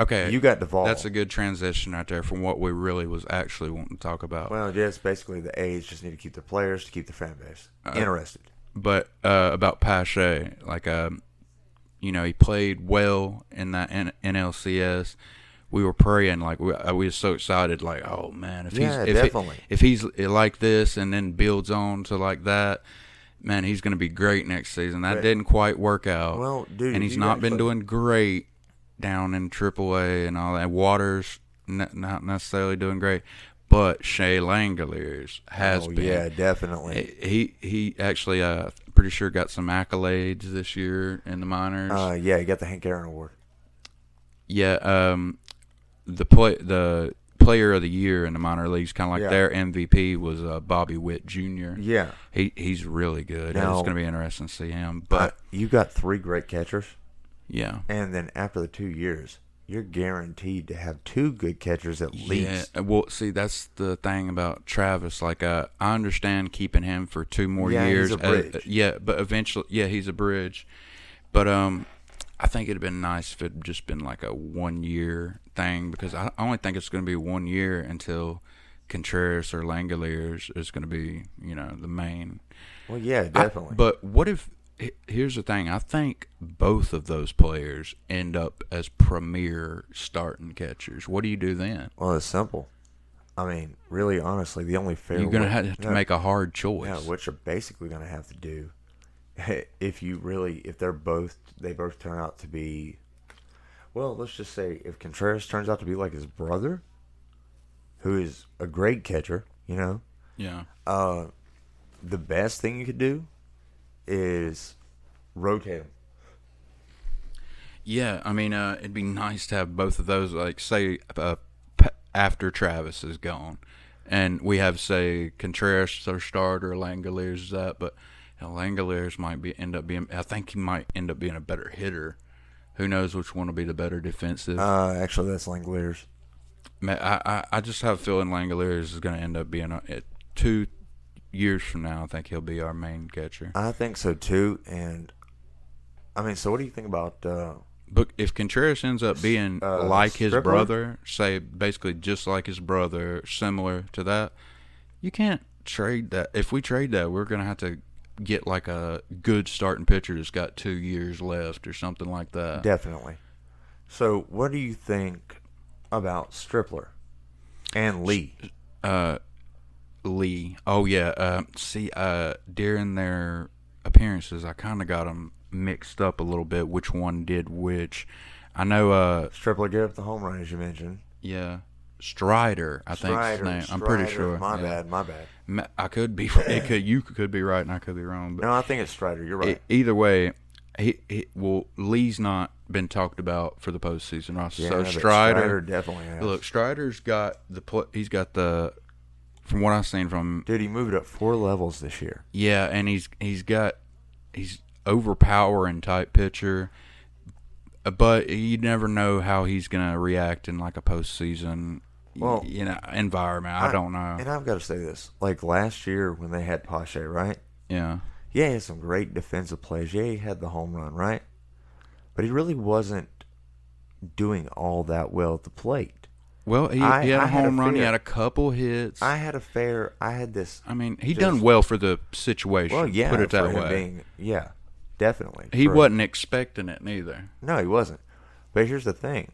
okay, You got Duvall. that's a good transition right there from what we really was actually wanting to talk about. well, just basically the A's just need to keep their players to keep the fan base Uh, interested. but uh, about Pache, like um, you know, he played well in that N- NLCS. We were praying, like we, uh, we were so excited, like oh man, if Yeah, he's if, definitely. He, if he's like this and then builds on to like that, man, he's going to be great next season. That But- didn't quite work out. Well, dude, and he's not been doing great down in AAA and all that. Waters n- not necessarily doing great, but Shea Langeliers has oh, been. yeah, definitely. He he actually uh pretty sure got some accolades this year in the minors. Uh, yeah, he got the Hank Aaron Award. yeah, um, the play the player of the year in the minor leagues, kind of like Yeah. their MVP was uh, Bobby Witt Jr. Yeah, He he's really good. Now- it's going to be interesting to see him. But but you got three great catchers, yeah, and then after the two years, you're guaranteed to have two good catchers at least. Yeah, well, see, that's the thing about Travis. Like, uh, I understand keeping him for two more Yeah, he's years. a uh, bridge. yeah, but eventually, yeah, he's a bridge. But um, I think it'd been nice if it'd just been like a one year thing because I I only think it's going to be one year until Contreras or Langeliers is going to be, you know, the main. Well, yeah, I- definitely. but what if? Here's the thing. I think both of those players end up as premier starting catchers. What do you do then? well, it's simple. I mean, really, honestly, the only fair You're gonna way- have to no, make a hard choice. Yeah, what you're basically going to have to do, [LAUGHS] if you really, if they're both, they both turn out to be, well, let's just say if Contreras turns out to be like his brother, who is a great catcher, you know, yeah. uh, the best thing you could do is rotate them. Yeah, I mean, uh, it'd be nice to have both of those. Like, say, uh, after Travis is gone, and we have, say, Contreras our starter, Langeliers is that, but Langeliers might be end up being. I think he might end up being a better hitter. Who knows which one will be the better defensive? Uh, actually, that's Langeliers. I, I, I just have a feeling Langeliers is going to end up being a, it, two years from now. I think he'll be our main catcher. I think so too. And I mean, so what do you think about? Uh, But if Contreras ends up being Uh, like his Stripler? brother, say basically just like his brother, similar to that, you can't trade that. If we trade that, we're gonna have to get like a good starting pitcher that's got two years left or something like that. Definitely. So, what do you think about Stripler and Lee? uh, Lee. Oh yeah. Uh, see, uh, during their appearances, I kind of got them mixed up a little bit. Which one did which? I know. Uh, Stripler gave up the home run, as you mentioned. yeah. Strider, I think Strider, name. I'm pretty sure. My yeah. bad, my bad. I could be. [LAUGHS] It could. You could be right, and I could be wrong. But No, I think it's Strider. You're right. e- either way, he, he well Lee's not been talked about for the postseason. Right? yeah, so but Strider, definitely has. look, Strider's got the pl- he's got the from what I've seen from dude, he moved up four levels this year. yeah, and he's he's got he's overpowering type pitcher. Uh, But you never know how he's gonna react in like a postseason, Well, you know, environment. I, don't know. And I've got to say this: like last year when they had Pache, right? yeah, Yeah, he had some great defensive plays. Yeah, he had the home run, right? But he really wasn't doing all that well at the plate. well, he, I- he had a I had a home run. He had a couple hits. I had a fair. I had this. I mean, he Just- done well for the situation. Well, yeah, put it that way. being yeah, definitely. he For- wasn't expecting it neither. No, he wasn't. But here's the thing: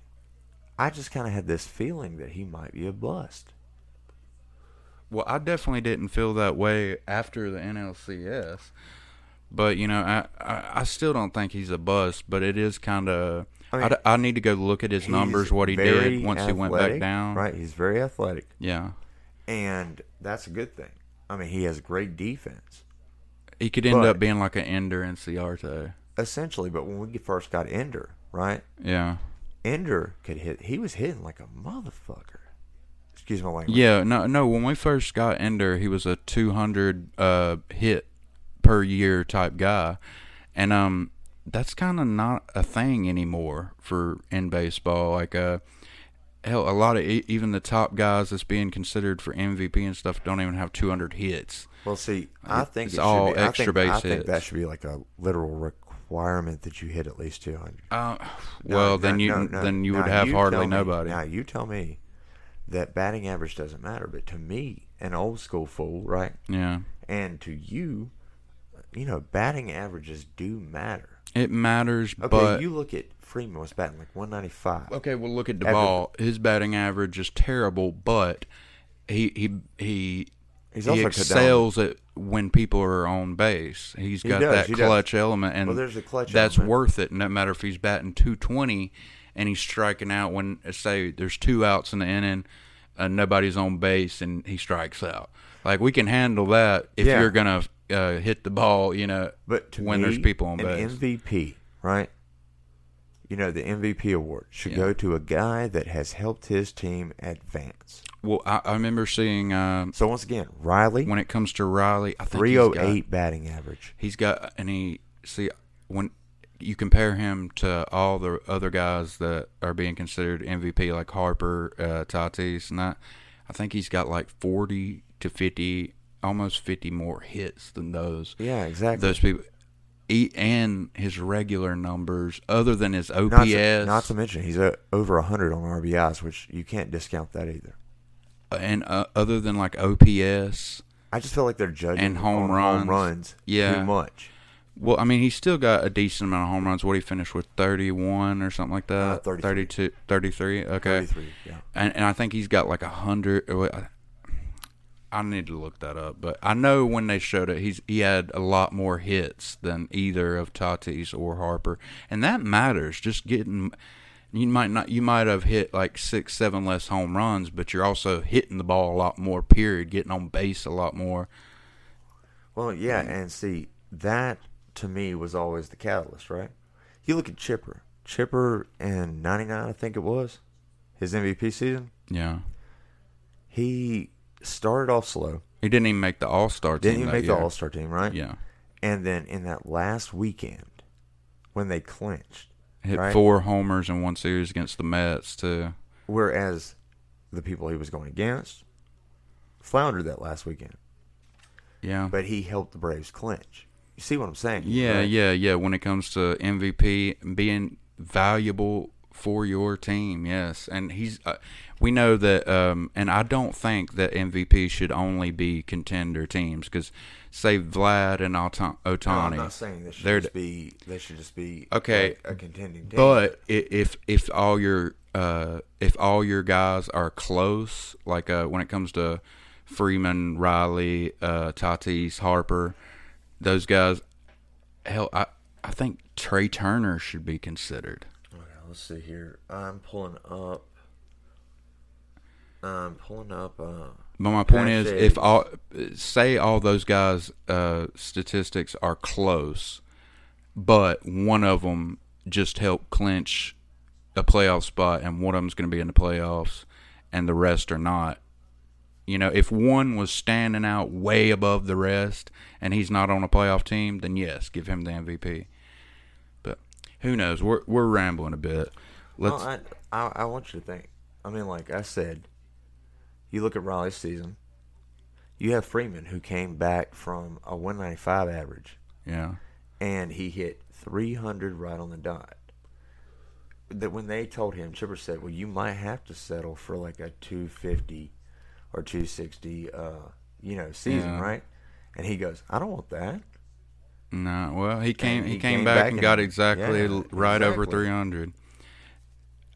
I just kind of had this feeling that he might be a bust. Well, I definitely didn't feel that way after the NLCS, but you know, I I, I still don't think he's a bust. But it is kind of. I I, mean, d- I need to go look at his numbers, what he did once he went back down. Right, he's very athletic, Yeah, and that's a good thing. I mean, he has great defense, he could end But- up being like an Ender Inciarte. essentially. But when we first got Ender, right? Yeah, Ender could hit. He was hitting like a motherfucker. Excuse my language. yeah. No, no. When we first got Ender, he was a 200 uh, hit per year type guy, and um, that's kind of not a thing anymore for in baseball. Like uh, hell, a lot of even the top guys that's being considered for MVP and stuff don't even have 200 hits. Well, see, I think It's it all be, I extra think, base I think hits. that should be like a literal requirement that you hit at least two hundred. Uh, well, then you then you would have hardly nobody. Now you tell me that batting average doesn't matter, but to me, an old school fool, right, yeah, and to you, you know, batting averages do matter. it matters, Okay, but you look at Freeman was batting like one ninety five. Okay, well look at Duvall. His batting average is terrible, but he he he He's he also excels at when people are on base. He's He got does, that he does. clutch element, and Well, there's a clutch that's element. worth it. No matter if he's batting 220 and he's striking out when say there's two outs in the inning, and nobody's on base, and he strikes out. Like we can handle that if Yeah. you're gonna uh, hit the ball, you know, But to when me, there's people on base. MVP, right? You know, the MVP award should Yeah. go to a guy that has helped his team advance. well, I, I remember seeing um, So once again, Riley, when it comes to Riley, I think three oh eight batting average. He's got and he see when you compare him to all the other guys that are being considered MVP like Harper, uh, Tatis, and that. I think he's got like forty to fifty, almost fifty more hits than those. Yeah, exactly. Those people, and his regular numbers, other than his OPS. Not to, not to mention he's uh, over hundred on RBIs, which you can't discount that either. and uh, other than like OPS, I just feel like they're judging And home on runs. home runs Yeah. too much. Well, I mean, he's still got a decent amount of home runs. What he finished with, 31 or something like that? Uh, 33. 32, 33, okay. Thirty three. Yeah. And, and I think he's got like a hundred. I need to look that up, but I know when they showed it, he's he had a lot more hits than either of Tatis or Harper, and that matters. Just getting, you might not, you might have hit like six, seven less home runs, but you're also hitting the ball a lot more. Period, getting on base a lot more. Well, yeah, and see that to me was always the catalyst, right? You look at Chipper. Chipper in '99, I think it was, his MVP season. Yeah, He started off slow. he didn't even make the All Star team. Didn't even make year. the All Star team, right? Yeah, And then in that last weekend, when they clinched, hit right? four homers in one series against the Mets too. whereas the people he was going against floundered that last weekend, Yeah, but he helped the Braves clinch. You see what I'm saying? Yeah, right? yeah, yeah. When it comes to MVP being valuable for your team, yes, and he's. Uh, we know that, um, and I don't think that MVP should only be contender teams because, say, Vlad and Ota- No, Ohtani. I'm not saying they should They're just be. They should just be Okay, like a contending team. But if if all your uh, if all your guys are close, like uh, when it comes to Freeman, Riley, uh, Tatis, Harper, those guys, hell, I I think Trea Turner should be considered. Let's see here. I'm pulling up. I'm pulling up. Uh, But my point is, Pache. if all say all those guys' uh, statistics are close, but one of them just helped clinch a playoff spot, and one of them's going to be in the playoffs, and the rest are not. You know, if one was standing out way above the rest, and he's not on a playoff team, then yes, give him the MVP. Who knows? We're we're rambling a bit. Let's. I, I I want you to think. I mean, like I said, you look at Raleigh's season. You have Freeman who came back from a 195 average, yeah. and he hit 300 right on the dot. That when they told him, Chipper said, "Well, you might have to settle for like a 250 or 260, uh, you know, season, Yeah. right?" And he goes, "I don't want that." No, well, he came. He, he came, came back, back and got exactly yeah, right over three hundred.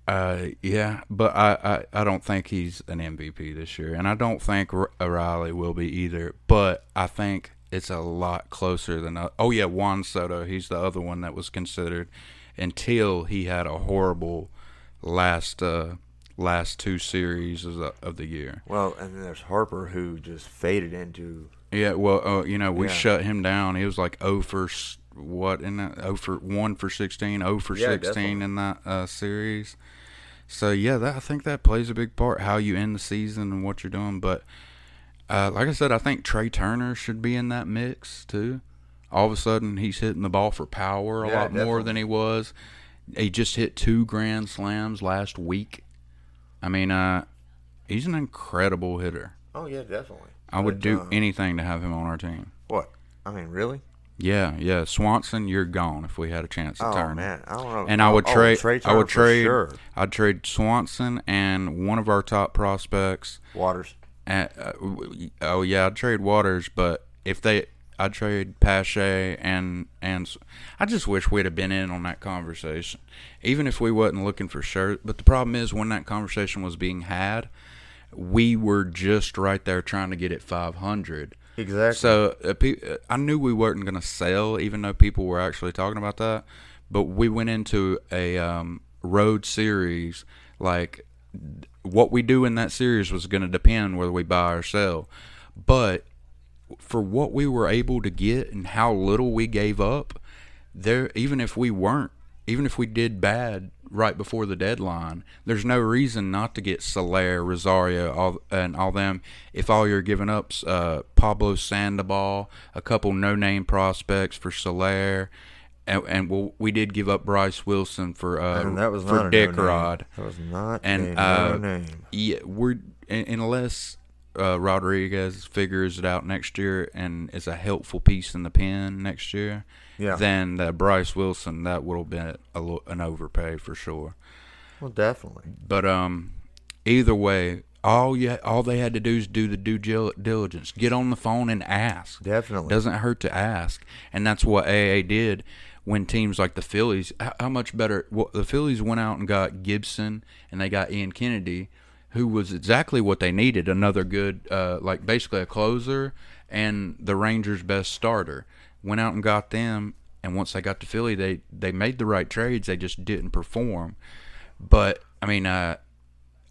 Uh, yeah, but I, I, I don't think he's an MVP this year, and I don't think R- Riley will be either. But I think it's a lot closer than. Uh, oh yeah, Juan Soto. He's the other one that was considered until he had a horrible last uh last two series of the, of the year. Well, and then there's Harper who just faded into Yeah, well, uh, you know, we Yeah. shut him down. He was like 0 for what in that? 0 for 1 for 16, 0 for Yeah, 16 definitely. in that uh, series. So yeah, that I think that plays a big part how you end the season and what you're doing. But uh, like I said, I think Trea Turner should be in that mix too. All of a sudden, he's hitting the ball for power a Yeah, lot more than he was. He just hit two grand slams last week. I mean, uh, he's an incredible hitter. Oh yeah, definitely. I would But, do uh, anything to have him on our team. what? I mean, really? Yeah, yeah. Swanson, you're gone if we had a chance to turn. Oh turn. man, I don't know. And I would oh, trade. Trea I would trade. sure. I'd trade Swanson and one of our top prospects. Waters. And, uh, oh yeah, I'd trade Waters, but if they, I'd trade Pache and and s- I just wish we'd have been in on that conversation, even if we wasn't looking for shirt. But the problem is when that conversation was being had, we were just right there trying to get it 500. Exactly. So uh, pe- uh, I knew we weren't going to sell, even though people were actually talking about that. But we went into a um, road series like what we do in that series was going to depend whether we buy or sell. But for what we were able to get and how little we gave up, there even if we weren't, even if we did bad right before the deadline, there's no reason not to get Soler, Rosario, all and all them. If all you're giving up's uh, Pablo Sandoval, a couple no-name prospects for Soler, and, and well, we did give up Bryce Wilson for uh, and that was for not a Dick no Rod. That was not And, a uh, no name. Yeah, we're unless uh, Rodriguez figures it out next year and is a helpful piece in the pen next year. Yeah. Then that Bryce Wilson that would have been a, an overpay for sure. Well, definitely. But um, either way, all you all they had to do is do the due diligence, get on the phone and ask. Definitely. Doesn't hurt to ask, and that's what AA did when teams like the Phillies. How, how much better? Well, the Phillies went out and got Gibson, and they got Ian Kennedy, who was exactly what they needed another good, uh, like basically a closer and the Rangers' best starter. Went out and got them, and once they got to Philly, they, they made the right trades. They just didn't perform. But, I mean, uh,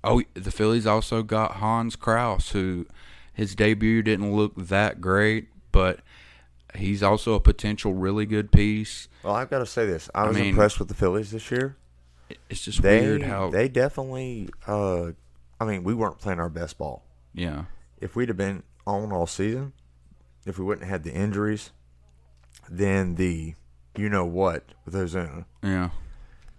oh, the Phillies also got Hans Crouse, who his debut didn't look that great, but he's also a potential really good piece. Well, I've got to say this. I was mean- impressed with the Phillies this year. It's just They weird how they definitely. Uh, I mean, we weren't playing our best ball. yeah. If we'd have been on all season, if we wouldn't have had the injuries, then the you know what with Ozuna, Yeah.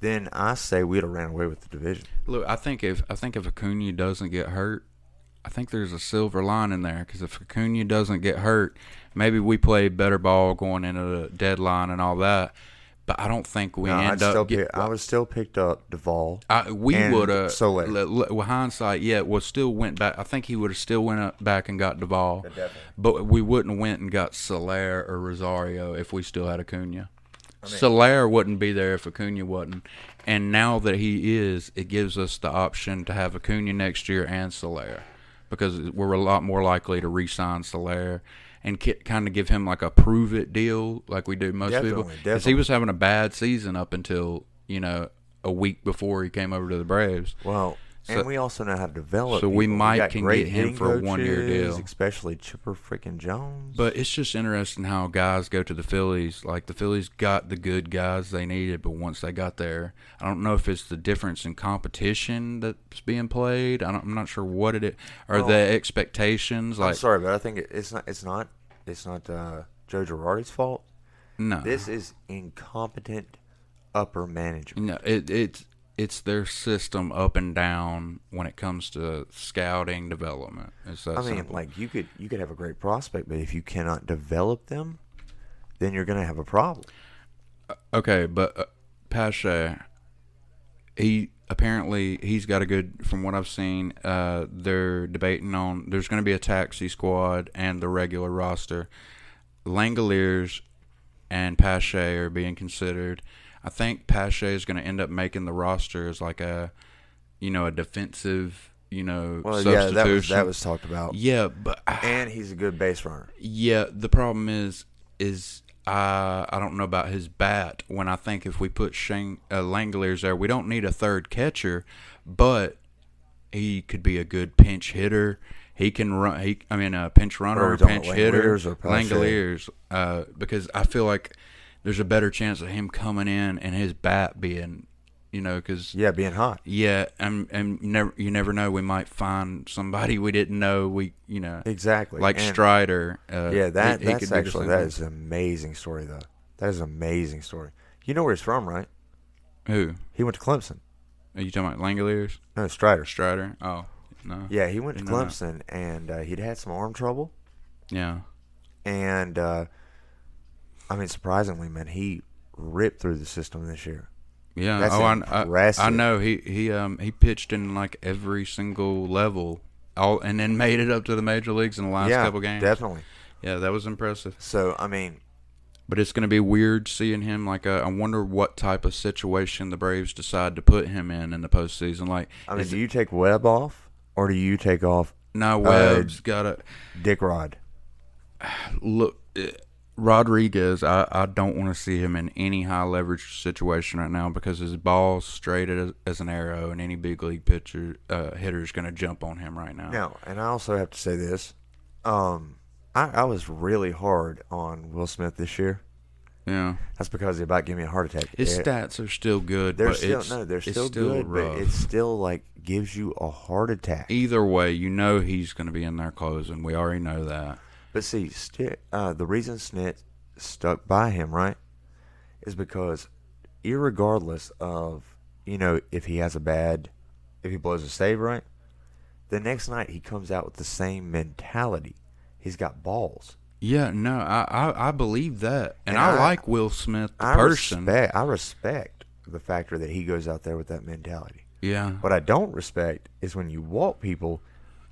then I say we'd have ran away with the division. Look, I think if I think if Acuna doesn't get hurt, I think there's a silver line in there because if Acuna doesn't get hurt, maybe we play better ball going into the deadline and all that. But I don't think we No, I'd end still up. Pick, I would still picked up Duvall. I, we would have. So Soler. With hindsight, yeah, was still went back. I think he would have still went up back and got Duvall. But we wouldn't have went and got Soler or Rosario if we still had Acuna. Soler wouldn't be there if Acuna wasn't. And now that he is, it gives us the option to have Acuna next year and Soler because we're a lot more likely to re-sign Soler and kind of give him like a prove it deal like we do most people. Because he was having a bad season up until you know a week before he came over to the Braves. Well, and So- we also know how to develop. so we people. might got can get him for a one-year deal. especially Chipper freaking Jones. But it's just interesting how guys go to the Phillies. Like the Phillies got the good guys they needed, but once they got there, I don't know if it's the difference in competition that's being played. I don't, I'm not sure what it is, or Well, the expectations. I'm Like sorry, but I think it's not. It's not. It's not uh, Joe Girardi's fault. no, This is incompetent upper management. no, it, it's it's their system up and down when it comes to scouting development. It's that I mean, simple. like you could you could have a great prospect, but if you cannot develop them, then you're going to have a problem. Okay, but uh, Pache, he apparently he's got a good. From what I've seen, uh, they're debating on. There's going to be a taxi squad and the regular roster. Langeliers and Pache are being considered. I think Pache is going to end up making the roster as like a, you know, a defensive, you know, Well, yeah, that was that was talked about. yeah, but And he's a good base runner. yeah, the problem is is I I don't know about his bat. When I think if we put Shane uh, Langeliers there, we don't need a third catcher, but he could be a good pinch hitter. He can run. He I mean a pinch runner Or pinch hitter. Or? Langeliers, uh, because I feel like there's a better chance of him coming in and his bat being, you know, because Yeah, being hot. yeah, and and you never you never know. We might find somebody we didn't know. We you know Exactly. like And- Strider. Uh, Yeah, that he- he that's actually that is an amazing story though. That is an amazing story. You know where he's from, right? Who? He went to Clemson. Are you talking about Langeliers? No, Strider. Strider? Oh, no. Yeah, he went to Didn't know that. Clemson and uh, he'd had some arm trouble. Yeah. And uh, I mean, surprisingly, man, he ripped through the system this year. Yeah. That's oh, I, I, I know. He he um he pitched in like every single level, all and then made it up to the major leagues in the last yeah, couple games. definitely. Yeah, that was impressive. So I mean, But it's going to be weird seeing him. Like, uh, I wonder what type of situation the Braves decide to put him in in the postseason. Like, I mean, do you take Webb off or do you take off no Webb's got to Dick Rod? [SIGHS] look. Rodriguez, I, I don't want to see him in any high leverage situation right now because his ball's straight as, as an arrow, and any big league pitcher uh, hitter is going to jump on him right now. Now, and I also have to say this: um, I, I was really hard on Will Smith this year. Yeah, That's because he about gave me a heart attack. his It- stats are still good, they're but still no, they're it's still, good, rough. but it's still like gives you a heart attack. Either way, you know he's going to be in there closing. We already know that. But see, uh, the reason Snit stuck by him, right, is because, irregardless of you know if he has a bad, if he blows a save, right, the next night he comes out with the same mentality. He's got balls. Yeah, no, I I, I believe that, and, And I, I- like Will Smith the I person. respect. I respect the factor that he goes out there with that mentality. Yeah, What I don't respect is when you walk people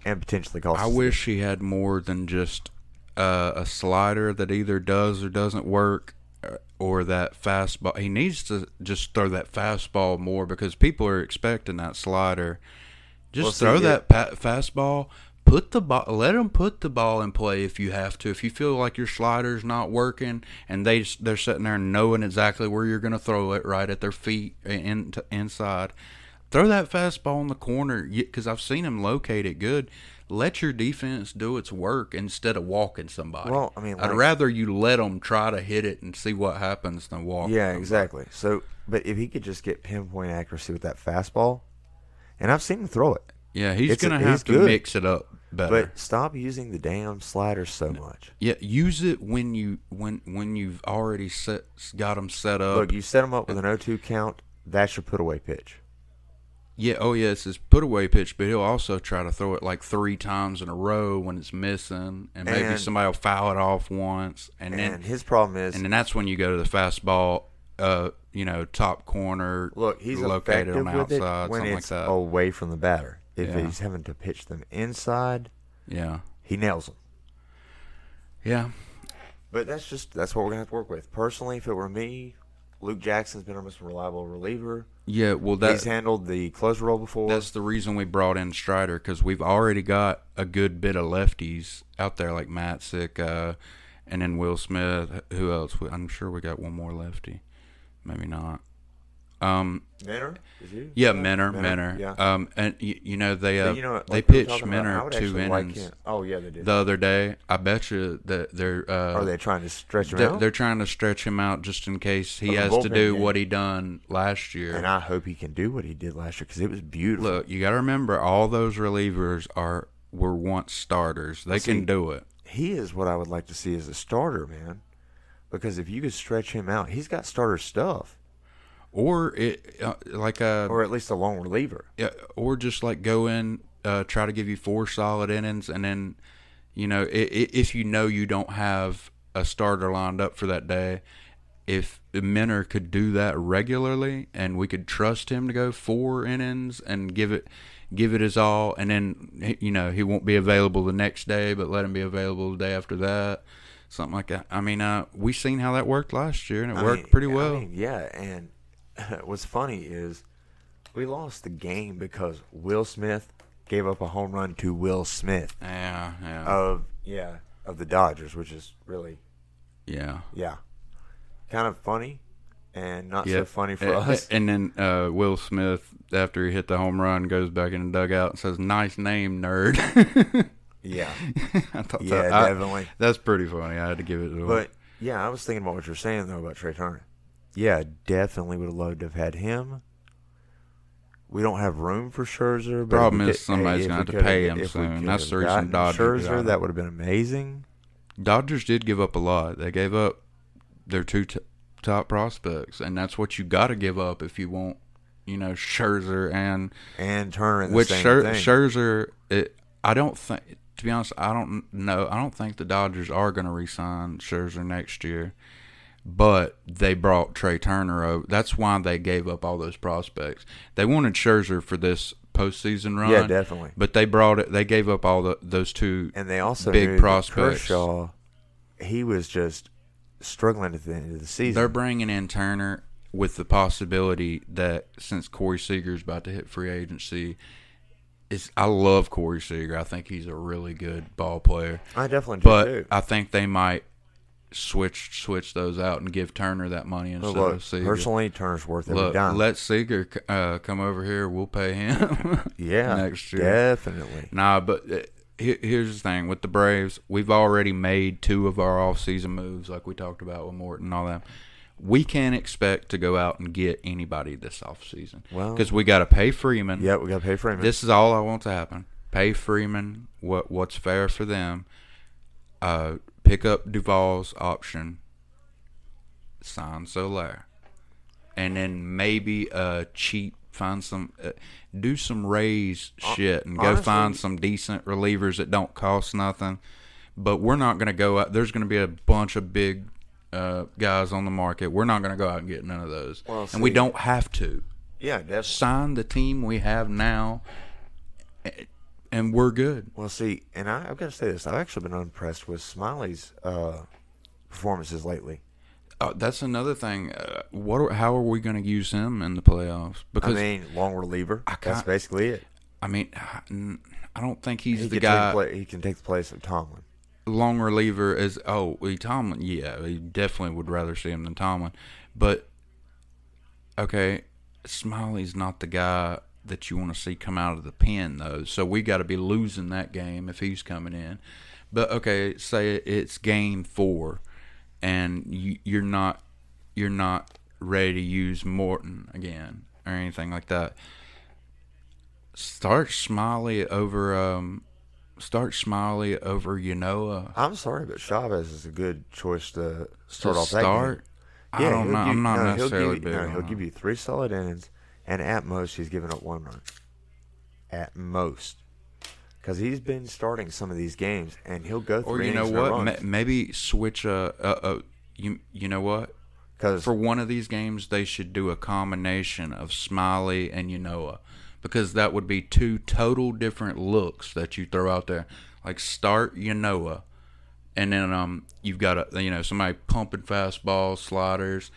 and potentially cost. I wish he had more than just uh, a slider that either does or doesn't work, uh, or that fastball. He needs to just throw that fastball more because people are expecting that slider Just Well, throw that pa- fastball. Put the ball. Let them put the ball in play if you have to. If you feel like your slider's not working and they they're sitting there knowing exactly where you're going to throw it, right at their feet in, inside, throw that fastball in the corner. Because I've seen him locate it good. Let your defense do its work instead of walking somebody. Well, I mean, I'd rather you let them try to hit it and see what happens than walk. Yeah, somebody. exactly. So, but if he could just get pinpoint accuracy with that fastball, and I've seen him throw it, Yeah, he's It's going to he's have to good. mix it up better. but stop using the damn slider so much. Yeah, use it when you when when you've already set got them set up. Look, you set him up with an 0-2 count. That's your put away pitch. Yeah, oh yeah, it's his put away pitch, but he'll also try to throw it like three times in a row when it's missing, and maybe And- somebody will foul it off once, and, And then his problem is, and then that's when you go to the fastball, uh, you know, top corner. look, he's located effective on the with it outside, when something it's like that. away from the batter. If Yeah. he's having to pitch them inside, Yeah, he nails them. yeah, But that's just that's what we're gonna have to work with. Personally, if it were me, Luke Jackson's been our most reliable reliever. Yeah. Well, He's handled the closer role before. That's the reason we brought in Strider because we've already got a good bit of lefties out there, like Matzek, uh, and then Will Smith. Who else? I'm sure we got one more lefty. Maybe not. Um, you? yeah, Minter, Minter. Yeah. Um, and you, you know they uh, you know, they like were pitched talking about, I Minter would two like innings Oh yeah, they did. the other day. I bet you that they're uh, Are they trying to stretch him they're, out? they're trying to stretch him out just in case he has to do game. what he done last year. and I hope he can do what he did last year because it was beautiful. Look, you got to remember, all those relievers are were once starters. They See, can do it. he is what I would like to see as a starter, man. Because if you could stretch him out, he's got starter stuff, Or it uh, like a or at least a long reliever. yeah, or just like go in, uh, try to give you four solid innings, and then you know i i if you know you don't have a starter lined up for that day, if Minter could do that regularly, and we could trust him to go four innings and give it give it his all, and then you know he won't be available the next day, but let him be available the day after that. Something like that. I mean, uh, we seen how that worked last year, and it I worked mean, pretty I well. mean, yeah, and [LAUGHS] what's funny is we lost the game because Will Smith gave up a home run to Will Smith yeah, yeah, of yeah of the Dodgers, which is really yeah. yeah kind of funny and not Yeah. so funny for A- us. And then uh, Will Smith, after he hit the home run, goes back in the dugout and says, "Nice name, nerd." [LAUGHS] yeah, I thought yeah, that, I- definitely. that's pretty funny. I had to give it to him. But yeah, I was thinking about what you're saying though about Trea Turner. Yeah, definitely would have loved to have had him. We don't have room for Scherzer. But Problem is could- somebody's if gonna have to pay him soon. That's the reason Dodgers Scherzer, that would have been amazing. Dodgers did give up a lot. They gave up their two t- top prospects, and that's what you got to give up if you want, you know, Scherzer and And Turner which same Scher-. Scherzer. It, I don't think. To be honest, I don't know. I don't think the Dodgers are going to re-sign Scherzer next year. But they brought Trea Turner over. That's why they gave up all those prospects. They wanted Scherzer for this postseason run. yeah, definitely. But they brought it. They gave up all the those two. And they also big prospects. Kershaw, he was just struggling at the end of the season. They're bringing in Turner with the possibility that since Corey Seager's about to hit free agency, is I love Corey Seager. I think he's a really good ball player. I definitely do But too. I think they might switch switch those out and give Turner that money instead look, of Seager. personally, Turner's worth every Look, dime. let Seager uh, come over here. We'll pay him. [LAUGHS] yeah, next year. definitely. Nah, but uh, here's the thing with the Braves. We've already made two of our off-season moves, like we talked about with Morton and all that. We can't expect to go out and get anybody this off-season Well- because we got to pay Freeman. Yeah, we got to pay Freeman. This is all I want to happen. Pay Freeman what what's fair for them. Uh, pick up Duvall's option. Sign Soler, and then maybe uh cheap find some uh, do some raise shit and go honestly- find some decent relievers that don't cost nothing. But we're not going to go out. There's going to be a bunch of big uh, guys on the market. We're not going to go out and get none of those, Well, and we don't have to yeah, definitely. sign the team we have now, a- and we're good. Well, see, and I, I've got to say this. I've actually been unimpressed with Smiley's uh, performances lately. Uh, that's another thing. Uh, what? Are, how are we going to use him in the playoffs? I Because mean, long reliever. I That's basically it. I mean, I don't think he's he the guy. Take the pla- he can take the place of Tomlin. long reliever is oh he Tomlin yeah he definitely would rather see him than Tomlin but okay Smiley's not the guy that you want to see come out of the pen though so we got to be losing that game if he's coming in but okay say it's game four and you, you're not you're not ready to use Morton again or anything like that start Smiley over um start Smiley over Ynoa. I'm sorry, but Chavez is a good choice to start To off that start? game. I don't he'll know. give- I'm not no, he'll necessarily give, big no, he'll give you three solid innings, and at most he's given up one run. At most, because he's been starting some of these games, and he'll go through Or you know what? Ma- maybe switch a, a, a you you know what? Because For one of these games, they should do a combination of Smiley and Ynoa, because that would be two total different looks that you throw out there. Like start Ynoa, and then um you've got a you know somebody pumping fastballs, sliders.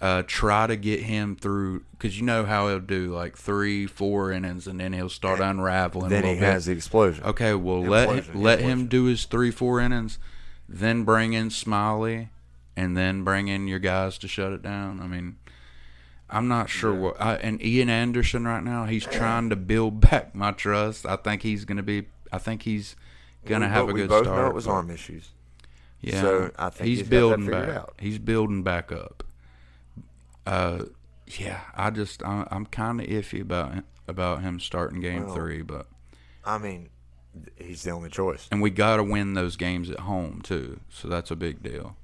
Uh, try to get him through because you know how he'll do like three, four innings, and then he'll start unraveling. then a he bit. has the explosion. Okay, well let him, let him do his three four innings, then bring in Smiley, and then bring in your guys to shut it down. I mean, I'm not sure what. I, and Ian Anderson right now, he's trying to build [LAUGHS] back my trust. I think he's gonna be. I think he's gonna We have a we good both start. know it was arm issues. Yeah, so I think he's he's building back. out. He's building back up. Uh, yeah, I just I, I'm kind of iffy about him, about him starting game Well, three, but. I mean, he's the only choice. and we got to win those games at home too. So that's a big deal.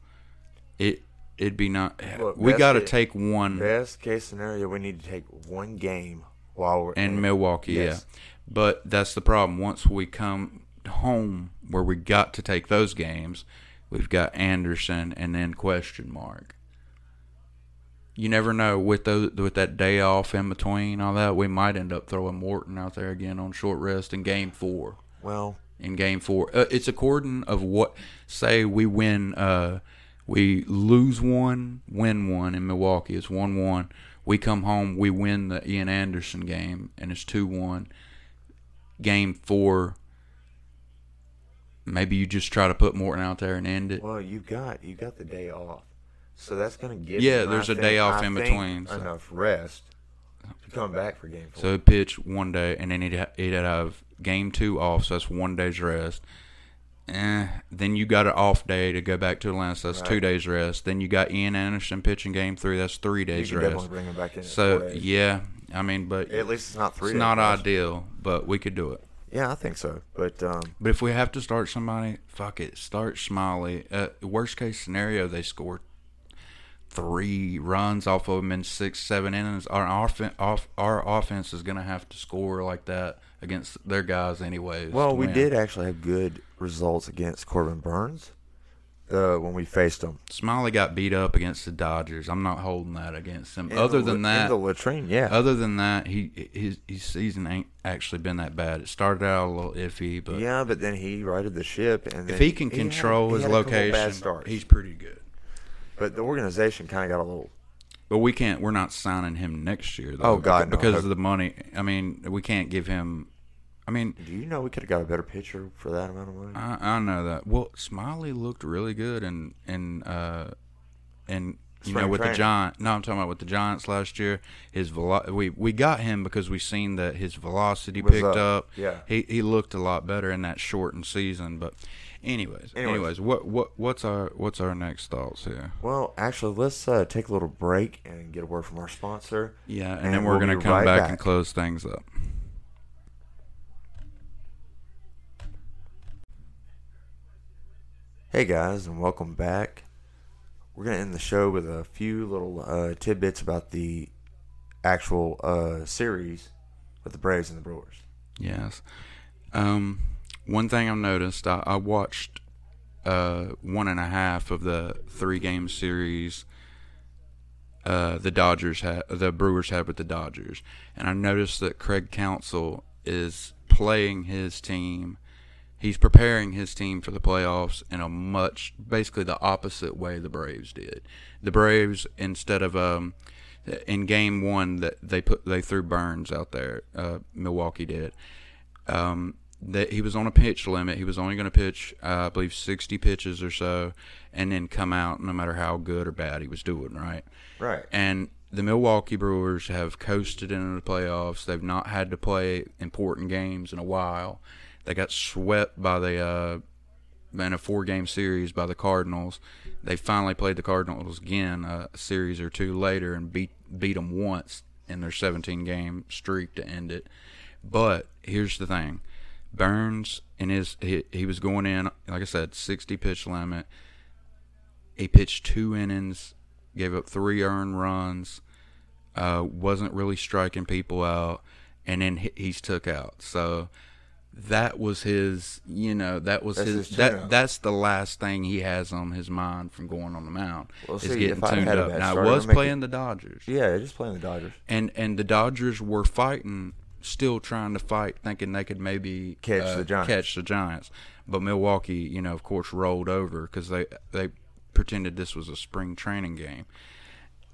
It it'd be not. Look, we got to take one Best case scenario, we need to take one game while we're in Milwaukee. Yes. Yeah, but that's the problem. Once we come home, where we got to take those games, we've got Anderson and then question mark. You never know with those with that day off in between all that. We might end up throwing Morton out there again on short rest in Game Four. Well, in game four. Uh, it's according of what say we win. Uh, we lose one, win one in Milwaukee. It's one one. We come home, we win the Ian Anderson game, and it's two one. Game four. Maybe you just try to put Morton out there and end it. well, you got you got the day off, so that's going to give. Yeah, him, there's I a day off I in think, between, so- Enough rest to come back for game four. So he'd pitch one day, and then he'd, ha- he'd have game two off, so that's one day's rest. Eh, then you got an off day to go back to Atlanta, so that's two days rest. Then you got Ian Anderson pitching game three, that's three you days rest. bring him back in. at So days. yeah, I mean, but at least it's not three. it's days not rest. ideal, but we could do it. Yeah, I think so. But um, But if we have to start somebody, fuck it, start Smiley. Uh, worst case scenario, they score three runs off of them in six, seven innings. Our offen- off, our offense is going to have to score like that against their guys, anyways. well, we win. did actually have good results against Corbin Burnes. Uh, when we faced him. Smiley got beat up against the Dodgers. I'm not holding that against him. In other the, than that, the latrine, yeah. other than that, he his his season ain't actually been that bad. It started out a little iffy, but yeah, but then he righted the ship, and if he can control he his had a couple bad location, he's pretty good. But the organization kind of got a little. But we can't. We're not signing him next year. Though, Oh, God, no. because of the money. I mean, we can't give him. I mean, Do you know we could have got a better pitcher for that amount of money? I, I know that. Well, Smiley looked really good, and and uh, and you know Spring with the training. Giant. No, I'm talking about with the Giants last year. His velo- we we got him because we seen that his velocity Was picked up, up. yeah. he he looked a lot better in that shortened season. But, anyways, anyways, Anyways. what what what's our what's our next thoughts here? Well, actually, let's uh, take a little break and get a word from our sponsor. Yeah, and, And then we're we'll gonna come right back, back. and close things up. Hey guys, and welcome back. We're gonna end the show with a few little uh, tidbits about the actual uh, series with the Braves and the Brewers. Yes. Um, one thing I've noticed, I, I watched uh, one and a half of the three game series uh, the Dodgers had, the Brewers had with the Dodgers, and I noticed that Craig Counsell is playing his team. He's preparing his team for the playoffs in a much, basically the opposite way the Braves did. The Braves, instead of um, in game one that they put they threw Burnes out there. Uh, Milwaukee did. Um, that he was on a pitch limit. He was only going to pitch, uh, I believe, 60 pitches or so, and then come out no matter how good or bad he was doing. Right. Right. And the Milwaukee Brewers have coasted into the playoffs. They've not had to play important games in a while. They got swept by the uh, in a four game series by the Cardinals. They finally played the Cardinals again a series or two later and beat beat them once in their 17 game streak to end it. But here's the thing. Burnes and his he, he was going in like I said 60 pitch limit. He pitched two innings, gave up three earned runs, uh, wasn't really striking people out, and then he, he's took out. So that was his, you know, that was That's his, his that that's the last thing he has on his mind from going on the mound Well, is see, getting I tuned up. Now, it was playing the Dodgers, Yeah, just playing the Dodgers. and and the Dodgers were fighting, still trying to fight, thinking they could maybe Catch uh, the Giants. Catch the Giants, but Milwaukee, you know, of course, rolled over because they they pretended this was a spring training game,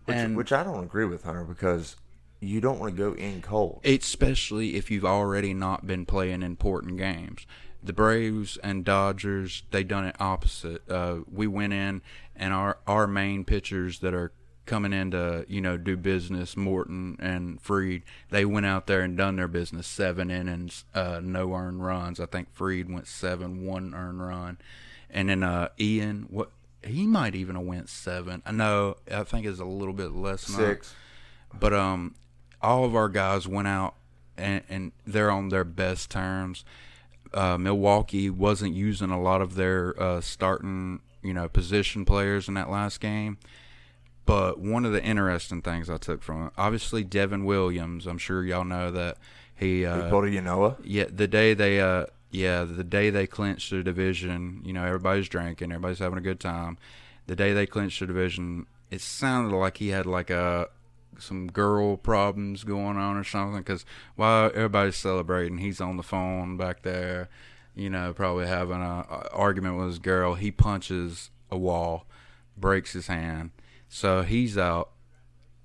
Which, and which I don't agree with, Hunter, because you don't want to go in cold. especially if you've already not been playing important games. The Braves and Dodgers, they done it opposite. Uh, we went in, and our our main pitchers that are coming in to you know do business, Morton and Fried, they went out there and done their business. Seven innings, uh, no earned runs. I think Fried went seven, one earned run, and then uh, Ian, what he might even have went seven. I know, I think it's a little bit less. than that. Six. But um, all of our guys went out and, and they're on their best terms. Uh, Milwaukee wasn't using a lot of their uh, starting, you know, position players in that last game. But one of the interesting things I took from it, obviously Devin Williams. I'm sure y'all know that he. Uh, He pulled a Ynoa. yeah, the day they uh yeah, the day they clinched the division, you know, everybody's drinking, everybody's having a good time. The day they clinched the division, it sounded like he had like a some girl problems going on or something cuz while everybody's celebrating, he's on the phone back there, you know, probably having a, a argument with his girl. He punches a wall, breaks his hand. So he's out.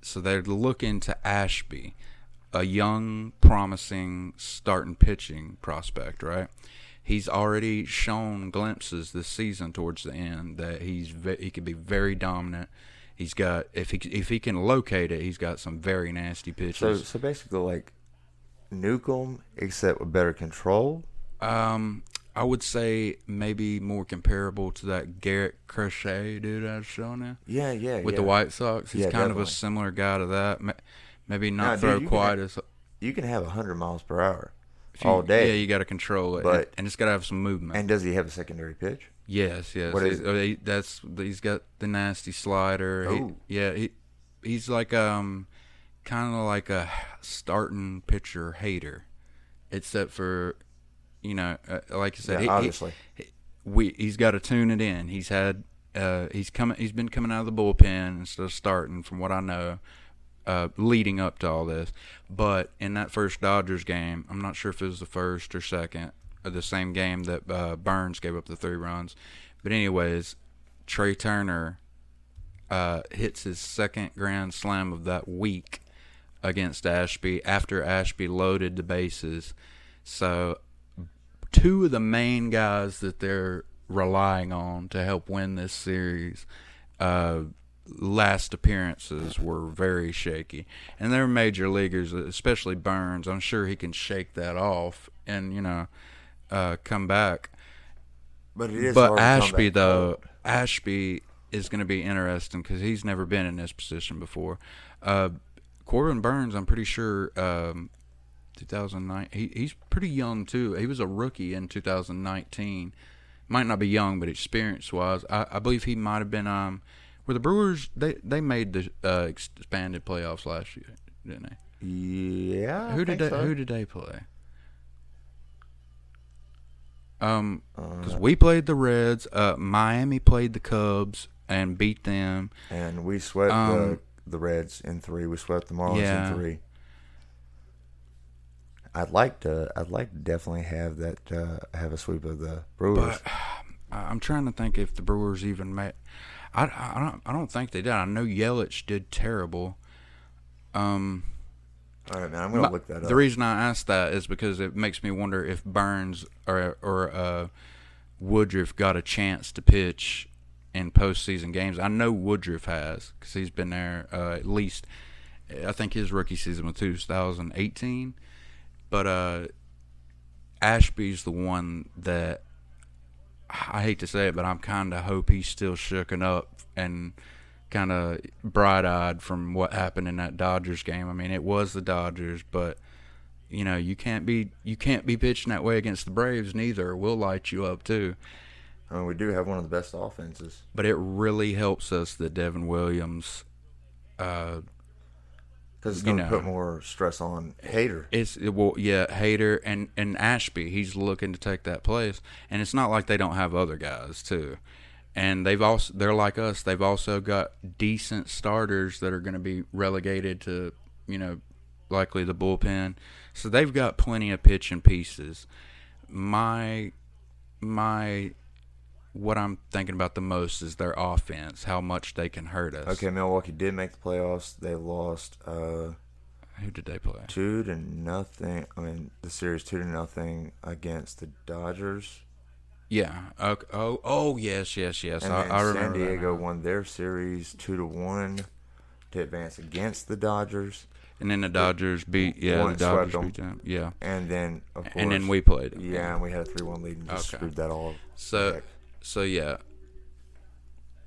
So they're looking to Ashby a young, promising starting pitching prospect, right? He's already shown glimpses this season towards the end that he's he could be very dominant. He's got if he if he can locate it, he's got some very nasty So, pitches. so basically, like Newcomb, except with better control. um, I would say maybe more comparable to that Garrett Crochet dude I was showing you Yeah, yeah. with yeah. the White Sox. He's Yeah, kind of a similar guy to that. Maybe not dude, throw can quite have- as You can have hundred miles per hour you- all day. Yeah, you got to control it, But- and, and it's got to have some movement. and does he have a secondary pitch? Yes, yes. What is uh, he- that's he's got the nasty slider. He- Oh. yeah, he he's like um kind of like a starting pitcher Hader, except for you know, uh, like I said, Yeah, he, obviously. he- we he's got to tune it in. He's had uh he's coming he's been coming out of the bullpen instead of starting, from what I know. Uh, leading up to all this, but in that first Dodgers game, I'm not sure if it was the first or second, or the same game that uh, Burnes gave up the three runs. But anyways, Trea Turner uh, hits his second grand slam of that week against Ashby after Ashby loaded the bases. So two of the main guys that they're relying on to help win this series uh, last appearances were very shaky and they're major leaguers especially Burnes i'm sure he can shake that off and you know uh, come back But it is. but hard to come Ashby though. Ashby is going to be interesting because he's never been in this position before. Uh, Corbin Burnes, I'm pretty sure, um, 2009. He he's pretty young too. He was a rookie in 2019. Might not be young, but experience wise, I, I believe he might have been. Um, were the Brewers they they made the uh, expanded playoffs last year, didn't they? Yeah. I who did think they, so. who did they play? Um, because Uh, we played the Reds, uh, Miami played the Cubs and beat them. and we swept Um, the the Reds in three. We swept the Marlins Yeah. in three. I'd like to. I'd like to definitely have that. Uh, have a sweep of the Brewers. But [SIGHS] I'm trying to think if the Brewers even met. I, I don't I don't think they did. I know Yelich did terrible. Um, All right, man. I'm gonna my- look that up. the reason I asked that is because it makes me wonder if Burnes or or uh, Woodruff got a chance to pitch in postseason games. I know Woodruff has because he's been there uh, at least. I think his rookie season was 2018, but uh, Ashby's the one that I hate to say it, but I'm kind of hope he's still shooken up and kind of bright-eyed from what happened in that Dodgers game. I mean, it was the Dodgers, but you know you can't be you can't be pitching that way against the Braves neither. We'll light you up too. I mean, we do have one of the best offenses. But it really helps us that Devin Williams. Uh, Because it's going to put more stress on Hader. It's well, yeah, Hader and and Ashby. He's looking to take that place, and it's not like they don't have other guys too. And they've also they're like us. They've also got decent starters that are going to be relegated to you know likely the bullpen. So they've got plenty of pitching pieces. My my what I'm thinking about the most is their offense, how much they can hurt us. Okay, Milwaukee did make the playoffs. They lost uh, Who did they play? two to nothing. I mean, the series two to nothing against the Dodgers. Yeah. Okay. Oh, oh, yes, yes, yes. And I, I San remember. that Diego won their series two to one to advance against the Dodgers. And then the Dodgers beat. Yeah, the Dodgers swept beat them. Yeah. And then, of course, And then we played them. yeah, and we had a three-one lead and just Okay. screwed that all. So, back. So yeah.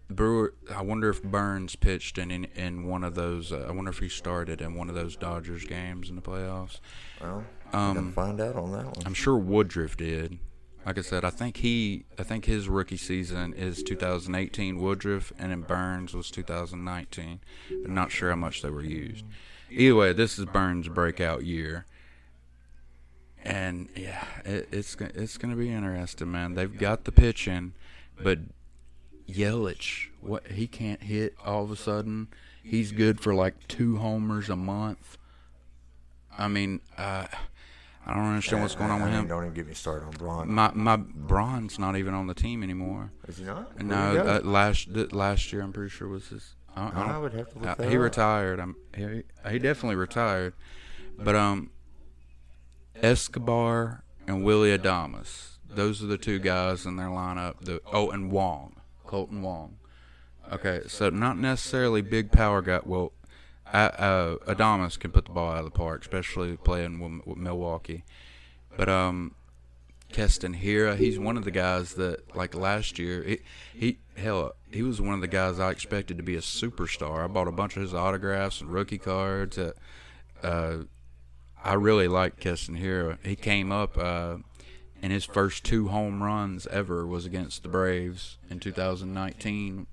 Brewer. I wonder if Burnes pitched in in, in one of those. Uh, I wonder if he started in one of those Dodgers games in the playoffs. Well, Um, find out on that one. I'm sure Woodruff did. Like I said, I think he, I think his rookie season is 2018 Woodruff, and then Burnes was 2019. But not sure how much they were used. Either way, this is Burnes' breakout year, and yeah, it, it's it's gonna be interesting, man. They've got the pitching, but Yelich, what he can't hit all of a sudden. He's good for like two homers a month. I mean, uh, I don't understand what's going on I with mean, him. Don't even get me started on Braun. My my Braun's not even on the team anymore. Is he not? Where'd No, he uh, last th- last year I'm pretty sure was his. I, I I would have to look that he up. retired. I'm he, he definitely retired, but um, Escobar and Willy Adames. Those are the two guys in their lineup. The oh, and Wong, Kolten Wong. Okay, so not necessarily big power guy. Well, uh, Adames can put the ball out of the park, especially playing with, Milwaukee. But um, Keston Hiura, he's one of the guys that like last year. He, he hell, he was one of the guys I expected to be a superstar. I bought a bunch of his autographs and rookie cards. Uh, I really like Keston Hiura. He came up. Uh, and his first two home runs ever was against the Braves in 2019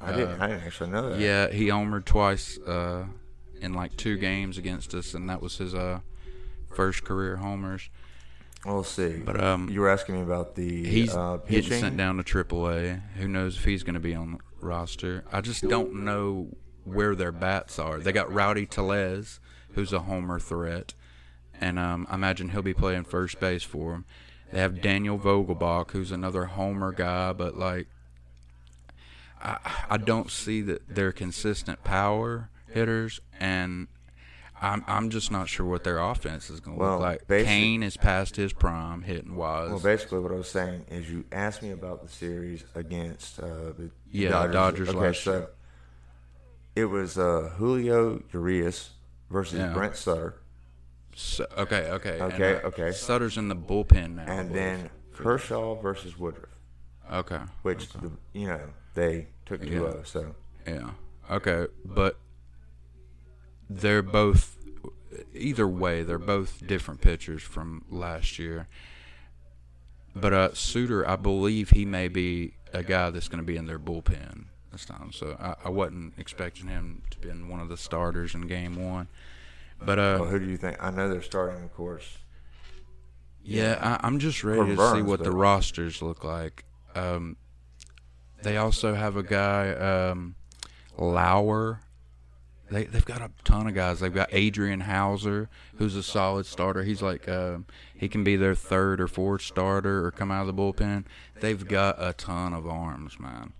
I didn't. I didn't actually know that. uh, yeah, he homered twice uh, in like two games against us, and that was his uh, first career homers. We'll see. But um, you were asking me about the he's uh, getting sent down to AAA. Who knows if he's going to be on the roster? I just don't know where their bats are. They got Rowdy Tellez, who's a homer threat, and um, I imagine he'll be playing first base for him. They have Daniel Vogelbach, who's another homer guy, but like I, I don't see that they're consistent power hitters, and I'm I'm just not sure what their offense is going to Well, look like. Cain is past his prime hitting wise. Well, basically, what I was saying is, you asked me about the series against uh, the Yeah, Dodgers. Dodgers okay, last so year. it was uh, Julio Urias versus Yeah. Brent Suter, So, okay, okay, and, Okay, uh, okay. Suter's in the bullpen now. And then Kershaw versus Woodruff, okay, which the, you know they took 2-0. So yeah, okay, but they're both. Either way, they're both different pitchers from last year. But uh, Suter, I believe he may be a guy that's going to be in their bullpen this time. So I, I wasn't expecting him to be in one of the starters in Game One. But uh, well, who do you think? I know they're starting, of course. Yeah, I, I'm just ready to see what the rosters look like. Um, they also have a guy, um, Lauer. They they've got a ton of guys. They've got Adrian Houser, who's a solid starter. He's like um, he can be their third or fourth starter or come out of the bullpen. They've got a ton of arms, man.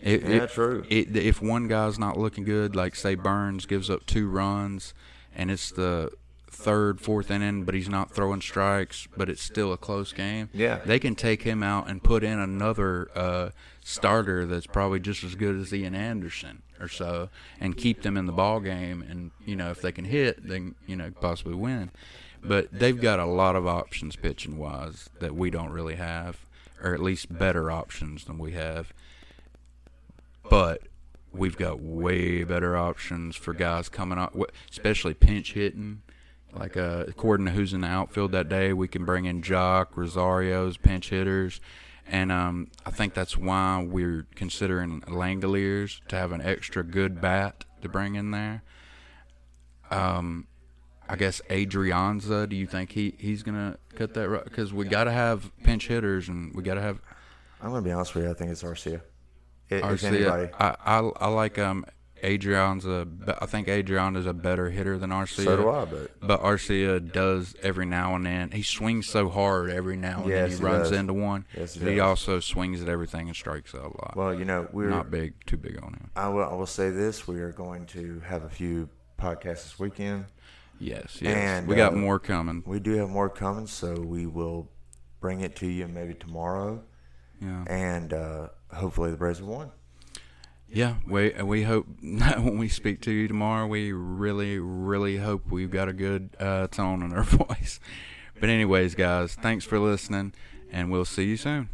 It, Yeah, it- true. It, if one guy's not looking good, like say Burns gives up two runs, and it's the third, fourth inning, but he's not throwing strikes, but it's still a close game. Yeah. they can take him out and put in another uh, starter that's probably just as good as Ian Anderson or so, and keep them in the ball game. And you know, if they can hit, then you know possibly win. But they've got a lot of options pitching wise that we don't really have, or at least better options than we have but we've got way better options for guys coming up, especially pinch hitting. Like uh, according to who's in the outfield that day, we can bring in Joc, Rosario's pinch hitters, and um, I think that's why we're considering Langeliers to have an extra good bat to bring in there. Um, I guess Adrianza. Do you think he he's gonna cut that? Because we got to have pinch hitters, and we got to have I'm to be honest with you. I think it's Arcia. I- If Arcia, anybody. I, I I like um Adrianza I think Adrian is a better hitter than Arcia. So do I, but But Arcia does every now and then. He swings so hard every now and Yes, then he he runs does. into one. Yes, he he also swings at everything and strikes out a lot. well, you know, we're Not big, too big on him. I will, I will say this: we are going to have a few podcasts this weekend. Yes, yes. And, we got uh, more coming. We do have more coming, so we will bring it to you maybe tomorrow, Yeah. and uh, hopefully the Braves won. Yeah, we we hope [LAUGHS] when we speak to you tomorrow, we really really hope we've got a good uh, tone in our [LAUGHS] voice. But anyways, guys, thanks for listening, and we'll see you soon.